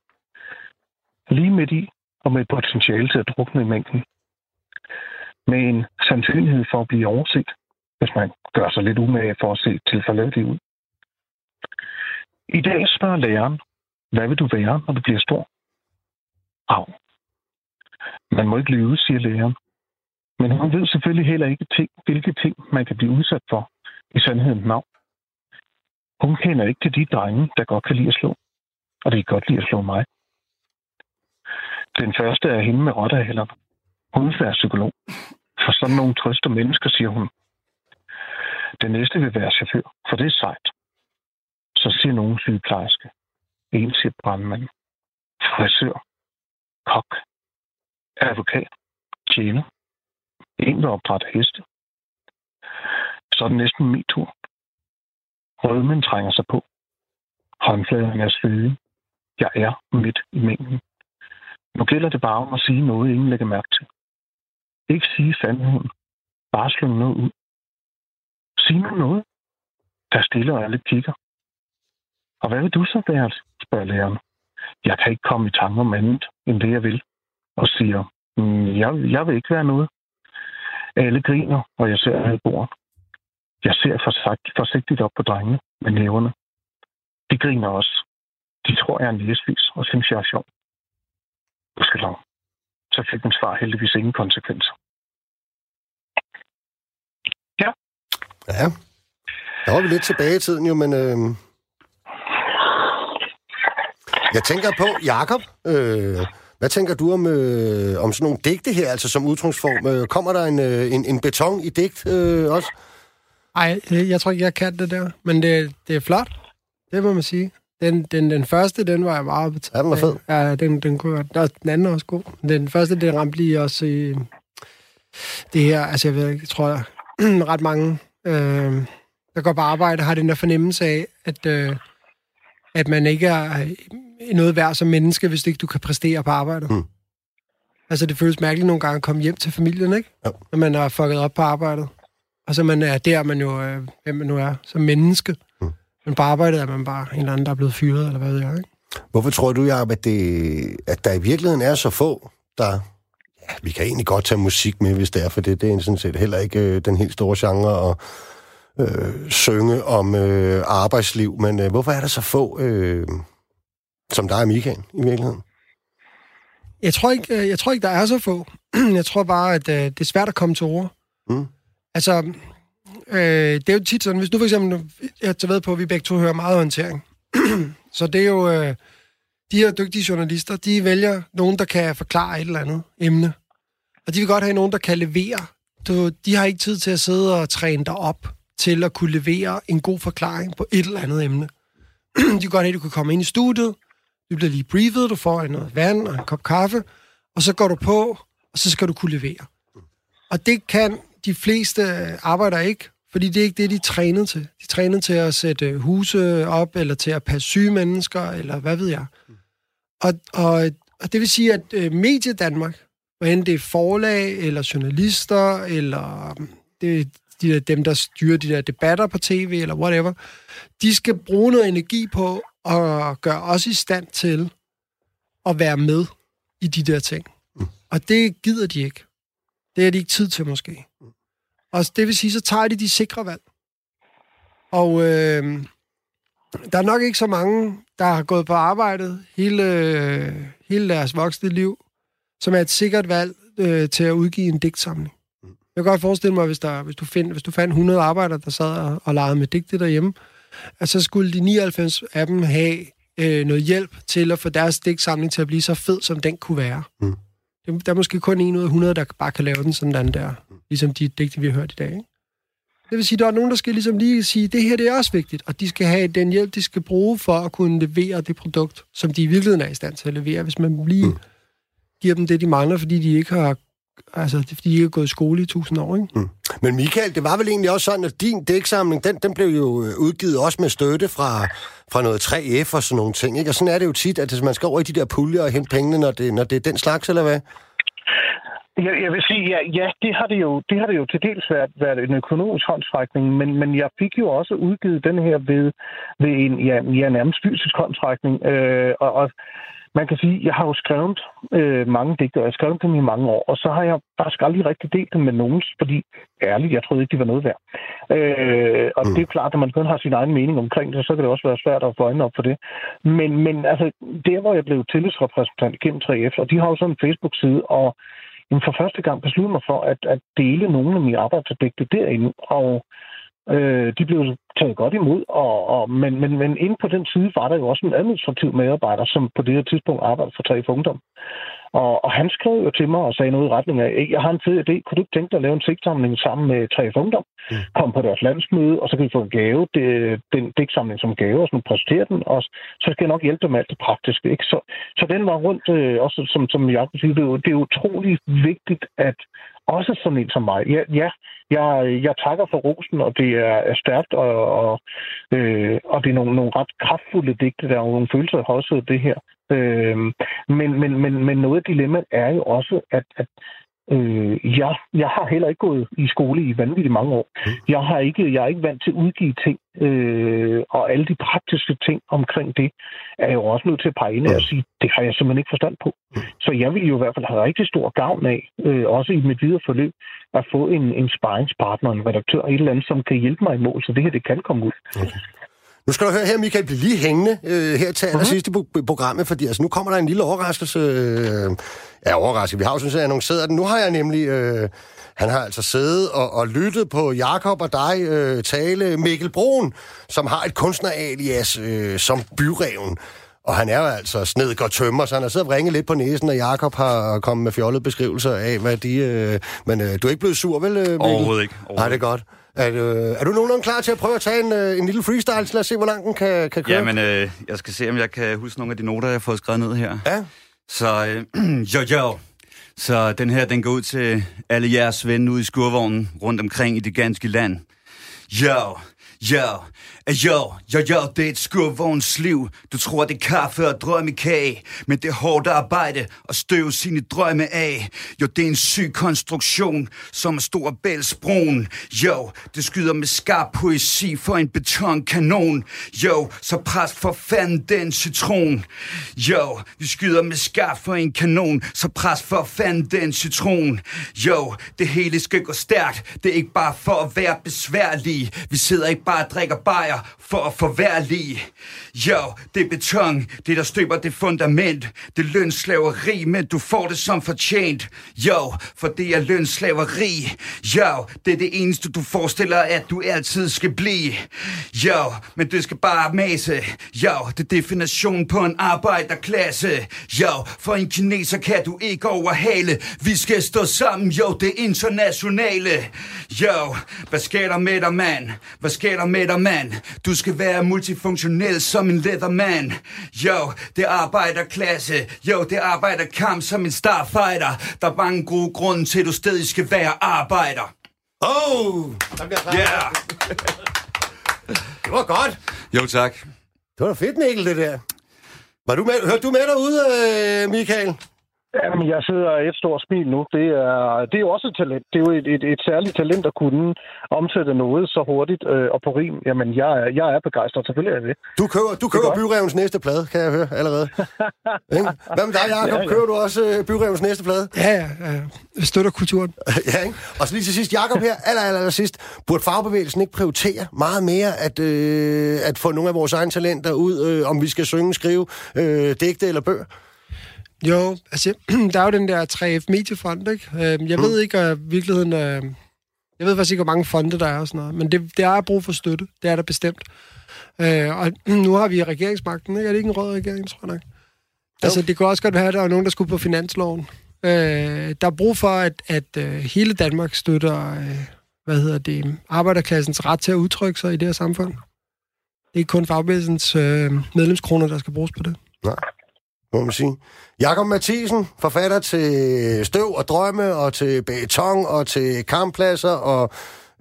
Lige midt i, og med et potentiale til at drukne i mængden. Med en sandsynlighed for at blive overset, hvis man gør sig lidt umage for at se tilforladeligt ud. I dag spørger læreren, hvad vil du være, når du bliver stor? Arv. Man må ikke lyve, siger læreren. Men hun ved selvfølgelig heller ikke, ting, hvilke ting man kan blive udsat for i sandhedens navn. Hun kender ikke til de drenge, der godt kan lide at slå. Og det er godt lide at slå mig. Den første er hende med rottehalerne. Hun vil være psykolog. For sådan nogle trøster mennesker, siger hun. Den næste vil være chauffør, for det er sejt. så siger nogen sygeplejerske. En siger brandmand. Frisør. Kok. Advokat. Tjener. En, der opdrætter heste. Så er det næsten min tur. Rødmen trænger sig på. Håndfladen er svedige. Jeg er midt i mængden. Nu gælder det bare om at sige noget, ingen lægger mærke til. Ikke sige sandheden. Bare slå noget ud. Sig nu noget. Der stille og alle kigger. Og hvad vil du så, være, spørger læreren. Jeg kan ikke komme i tanke om andet, end det jeg vil. Og siger, mm, jeg, jeg vil ikke være noget. Alle griner, og jeg ser alle bordet. Jeg ser forsigtigt op på drengene med næverne. De griner også. De tror, jeg er en læsvis og synes, jeg er sjov. Gudskelov. Så fik min svar heldigvis ingen konsekvenser. Ja. Ja. Der var vi lidt tilbage i tiden jo, men... Øh... Jeg tænker på, Jakob, øh, hvad tænker du om, øh, om sådan nogle digte her, altså som udtryksform? Øh, kommer der en, øh, en, en beton i digt øh, også? Nej, jeg tror ikke, jeg kan det der. Men det, det er flot. Det må man sige. Den, den, den første, den var jeg meget betaget Ja, den var fed. Ja, den, den kunne godt. Der, den anden er også god. Den første, den ramte lige også i det her, altså jeg ved ikke, jeg tror, jeg, ret mange, øh, der går på arbejde, har den der fornemmelse af, at, øh, at man ikke er noget værd som menneske, hvis ikke du kan præstere på arbejdet. Mm. Altså, det føles mærkeligt nogle gange at komme hjem til familien, ikke? Ja. Når man har fucket op på arbejdet. Og så man er der, man jo, øh, hvem man nu er, som menneske. Mm. Men på arbejdet er man bare en eller anden, der er blevet fyret, eller hvad ved jeg, ikke? Hvorfor tror du, Jacob, at, det, at der i virkeligheden er så få, der... Ja, vi kan egentlig godt tage musik med, hvis det er, for det, det er sådan set heller ikke øh, den helt store genre at øh, synge om øh, arbejdsliv. Men øh, hvorfor er der så få, øh, som der er Michael, i virkeligheden? Jeg tror ikke, øh, jeg tror ikke der er så få. Jeg tror bare, at øh, det er svært at komme til ord. Mm. Altså, øh, det er jo tit sådan, hvis du for eksempel, jeg tager ved på, at vi begge to hører meget orientering. så det er jo, øh, de her dygtige journalister, de vælger nogen, der kan forklare et eller andet emne. Og de vil godt have nogen, der kan levere. Du, de har ikke tid til at sidde og træne dig op til at kunne levere en god forklaring på et eller andet emne. de vil godt have, at du kan komme ind i studiet, du bliver lige briefet, du får noget vand og en kop kaffe, og så går du på, og så skal du kunne levere. Og det kan de fleste arbejdere ikke, fordi det er ikke det, de er trænet til. De er trænet til at sætte øh, huse op, eller til at passe syge mennesker, eller hvad ved jeg. Og, og, og det vil sige, at øh, Medie Danmark, hvad end det er forlag, eller journalister, eller det, de der, dem, der styrer de der debatter på tv, eller whatever, de skal bruge noget energi på at gøre os i stand til at være med i de der ting. Og det gider de ikke. Det har de ikke tid til, måske. Og det vil sige, så tager de de sikre valg. Og øh, der er nok ikke så mange, der har gået på arbejdet hele, øh, hele deres voksne liv, som er et sikkert valg øh, til at udgive en digtsamling. Jeg kan godt forestille mig, hvis, der, hvis, du, find, hvis du fandt 100 arbejdere, der sad og, og legede med digte derhjemme, at så skulle de 99 af dem have øh, noget hjælp til at få deres digtsamling til at blive så fed, som den kunne være. Mm. Der er måske kun en ud af 100, der bare kan lave den sådan der, ligesom de digte, vi har hørt i dag. Ikke? Det vil sige, der er nogen, der skal ligesom lige sige, det her det er også vigtigt, og de skal have den hjælp, de skal bruge for at kunne levere det produkt, som de i virkeligheden er i stand til at levere, hvis man lige mm. giver dem det, de mangler, fordi de ikke har Altså, det er, fordi de ikke har gået i skole i tusind år, ikke? Mm. Men Michael, det var vel egentlig også sådan, at din dæksamling, den, den blev jo øh, udgivet også med støtte fra, fra noget 3F og sådan nogle ting, ikke? Og sådan er det jo tit, at man skal over i de der puljer og hente pengene, når det, når det er den slags, eller hvad? Jeg, jeg vil sige, ja, ja det, har det, jo, det har det jo til dels været, været en økonomisk håndtrækning, men, men jeg fik jo også udgivet den her ved, ved en ja, ja, nærmest fysisk håndtrækning. Øh, og, og man kan sige, jeg har jo skrevet øh, mange digte, og jeg har skrevet dem i mange år, og så har jeg faktisk aldrig rigtig delt dem med nogen, fordi ærligt, jeg troede ikke, de var noget værd. Øh, og mm. det er jo klart, at man kun har sin egen mening omkring det, så kan det også være svært at få øjnene op for det. Men, men altså, der hvor jeg blev tillidsrepræsentant gennem 3F, og de har jo sådan en Facebook-side, og jamen, for første gang besluttede mig for at, at dele nogle af mine arbejdsdigte derinde, og Øh, de blev taget godt imod, og, og, men, men, men inde på den side var der jo også en administrativ medarbejder, som på det her tidspunkt arbejdede for 3F Ungdom. Og, og han skrev jo til mig og sagde noget i retning af, jeg har en fed idé, kunne du ikke tænke dig at lave en digtsamling sammen med tre Ungdom? Mm. Kom på deres landsmøde, og så kan vi få en gave, det, den digtsamling som gave, og sådan præsentere den, og så skal jeg nok hjælpe dem med alt det praktiske. Ikke? Så, så den var rundt, øh, også som, som jeg kunne sige, det er, det er utrolig vigtigt, at også sådan en som mig. Ja, ja jeg, jeg takker for rosen, og det er, er stærkt, og, og, øh, og det er nogle, nogle ret kraftfulde digte. Der er nogle følelser også det her. Øh, men, men, men, men noget af dilemmaet er jo også, at, at Øh, jeg, jeg har heller ikke gået i skole i vanvittigt mange år. Mm. Jeg, har ikke, jeg er ikke vant til at udgive ting, øh, og alle de praktiske ting omkring det, er jeg jo også nødt til at pege ind og sige, det har jeg simpelthen ikke forstand på. Mm. Så jeg vil jo i hvert fald have rigtig stor gavn af, øh, også i mit videre forløb, at få en, en sparringspartner, en redaktør, et eller andet, som kan hjælpe mig i mål, så det her det kan komme ud. Okay. Nu skal du høre her, Michael, blive lige hængende øh, her til uh-huh. sidste på programmet, fordi altså, nu kommer der en lille overraskelse. Øh, ja, overraskelse. Vi har jo sådan set annonceret den. Nu har jeg nemlig... Øh, han har altså siddet og, og lyttet på Jakob og dig øh, tale Mikkel Broen, som har et kunstneralias øh, som byreven. Og han er jo altså sned og tømmer, så han har siddet og ringet lidt på næsen, og Jakob har kommet med fjollede beskrivelser af, hvad de... Øh, men øh, du er ikke blevet sur, vel, Mikkel? Overhovedet ikke. Overhovedet. Nej, det er godt. Er, du, er du nogenlunde klar til at prøve at tage en, øh, en lille freestyle? Lad os se, hvor langt den kan, kan køre. Jamen, øh, jeg skal se, om jeg kan huske nogle af de noter, jeg har fået skrevet ned her. Ja. Så, øh, jo, jo. Så den her, den går ud til alle jeres venner ude i skurvognen rundt omkring i det ganske land. Jo, jo, jo, jo, jo, det er et skurvognsliv. Du tror, det er kaffe og drøm i kage, men det er hårdt arbejde og støve sine drømme af. Jo, det er en syg konstruktion, som er stor bælsbroen. Jo, det skyder med skarp poesi for en betonkanon. Jo, så pres for fanden den citron. Jo, vi skyder med skarp for en kanon, så pres for fanden den citron. Jo, det hele skal gå stærkt. Det er ikke bare for at være besværlig. Vi sidder ikke bare og drikker bajer for at forværlige. Jo, det er beton, det der støber det fundament. Det er lønslaveri, men du får det som fortjent. Jo, for det er lønslaveri. Jo, det er det eneste, du forestiller, at du altid skal blive. Jo, men det skal bare mase. Jo, det er definition på en arbejderklasse. Jo, for en kineser kan du ikke overhale. Vi skal stå sammen, jo, det internationale. Jo, hvad sker der med dig, mand? Hvad sker der med dig, mand? Du skal være multifunktionel som en leatherman. Jo, det er arbejderklasse. Jo, det er arbejderkamp som en starfighter. Der er mange gode grunde til, at du stadig skal være arbejder. Oh! Yeah! Det var godt. Jo, tak. Det var fedt, Mikkel, det der. Var du med, hørte du med derude, øh, Michael? Jamen, jeg sidder et stort smil nu. Det er, det er jo også et talent. Det er jo et, et, et særligt talent at kunne omsætte noget så hurtigt øh, og på rim. Jamen, jeg, er, jeg er begejstret. Selvfølgelig er det. Du køber, du køber Byrevens næste plade, kan jeg høre allerede. Hvad med dig, Jacob? Ja, ja. Køber du også øh, Byrevens næste plade? Ja, ja. Jeg støtter kulturen. ja, ikke? Og så lige til sidst, Jacob her, aller, aller, aller sidst. Burde fagbevægelsen ikke prioritere meget mere at, øh, at få nogle af vores egne talenter ud, øh, om vi skal synge, skrive, øh, digte eller bøger? Jo, altså, der er jo den der 3F Mediefond, ikke? Øhm, jeg mm. ved ikke, at virkeligheden... Øh, jeg ved faktisk ikke, hvor mange fonde der er og sådan noget, men det, det er brug for støtte. Det er der bestemt. Øh, og nu har vi regeringsmagten, ikke? Er det ikke en rød regering, tror jeg nok? Altså, det kunne også godt være, at der er nogen, der skulle på finansloven. Øh, der er brug for, at, at uh, hele Danmark støtter, hvad hedder det, arbejderklassens ret til at udtrykke sig i det her samfund. Det er ikke kun fagbevægelsens uh, medlemskroner, der skal bruges på det. Nej må man sige. Jakob Mathisen, forfatter til Støv og Drømme, og til Beton, og til Kamppladser, og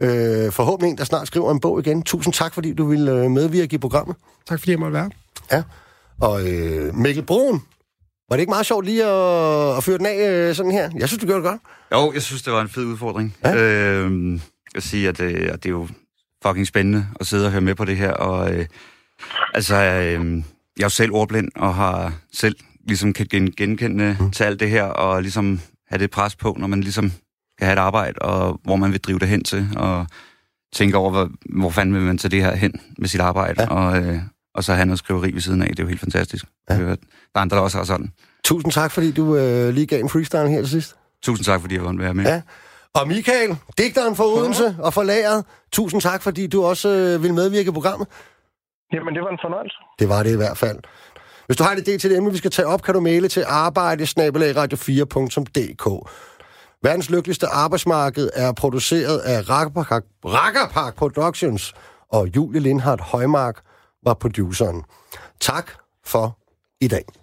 øh, forhåbentlig en, der snart skriver en bog igen. Tusind tak, fordi du ville øh, medvirke i programmet. Tak, fordi jeg måtte være. Ja, og øh, Mikkel Broen, var det ikke meget sjovt lige at, at føre den af øh, sådan her? Jeg synes, du gjorde det godt. Jo, jeg synes, det var en fed udfordring. Ja? Øh, jeg sige, at, øh, at det er jo fucking spændende at sidde og høre med på det her, og øh, altså... Øh, jeg er jo selv ordblind og har selv ligesom kan gen- genkende mm. til alt det her, og ligesom have det pres på, når man ligesom skal have et arbejde, og hvor man vil drive det hen til, og tænke over, hvor, hvor fanden vil man tage det her hen med sit arbejde, ja. og, øh, og så have noget skriveri ved siden af. Det er jo helt fantastisk. Ja. Der er andre, der også har sådan. Tusind tak, fordi du øh, lige gav en freestyle her til sidst. Tusind tak, fordi jeg var med. Ja. Og Michael, digteren for Odense og for lageret, tusind tak, fordi du også øh, vil medvirke i programmet. Jamen, det var en fornøjelse. Det var det i hvert fald. Hvis du har en idé til det emne, vi skal tage op, kan du maile til arbejde-radio4.dk. Verdens lykkeligste arbejdsmarked er produceret af Rakkerpark, Rakkerpark Productions, og Julie Lindhardt Højmark var produceren. Tak for i dag.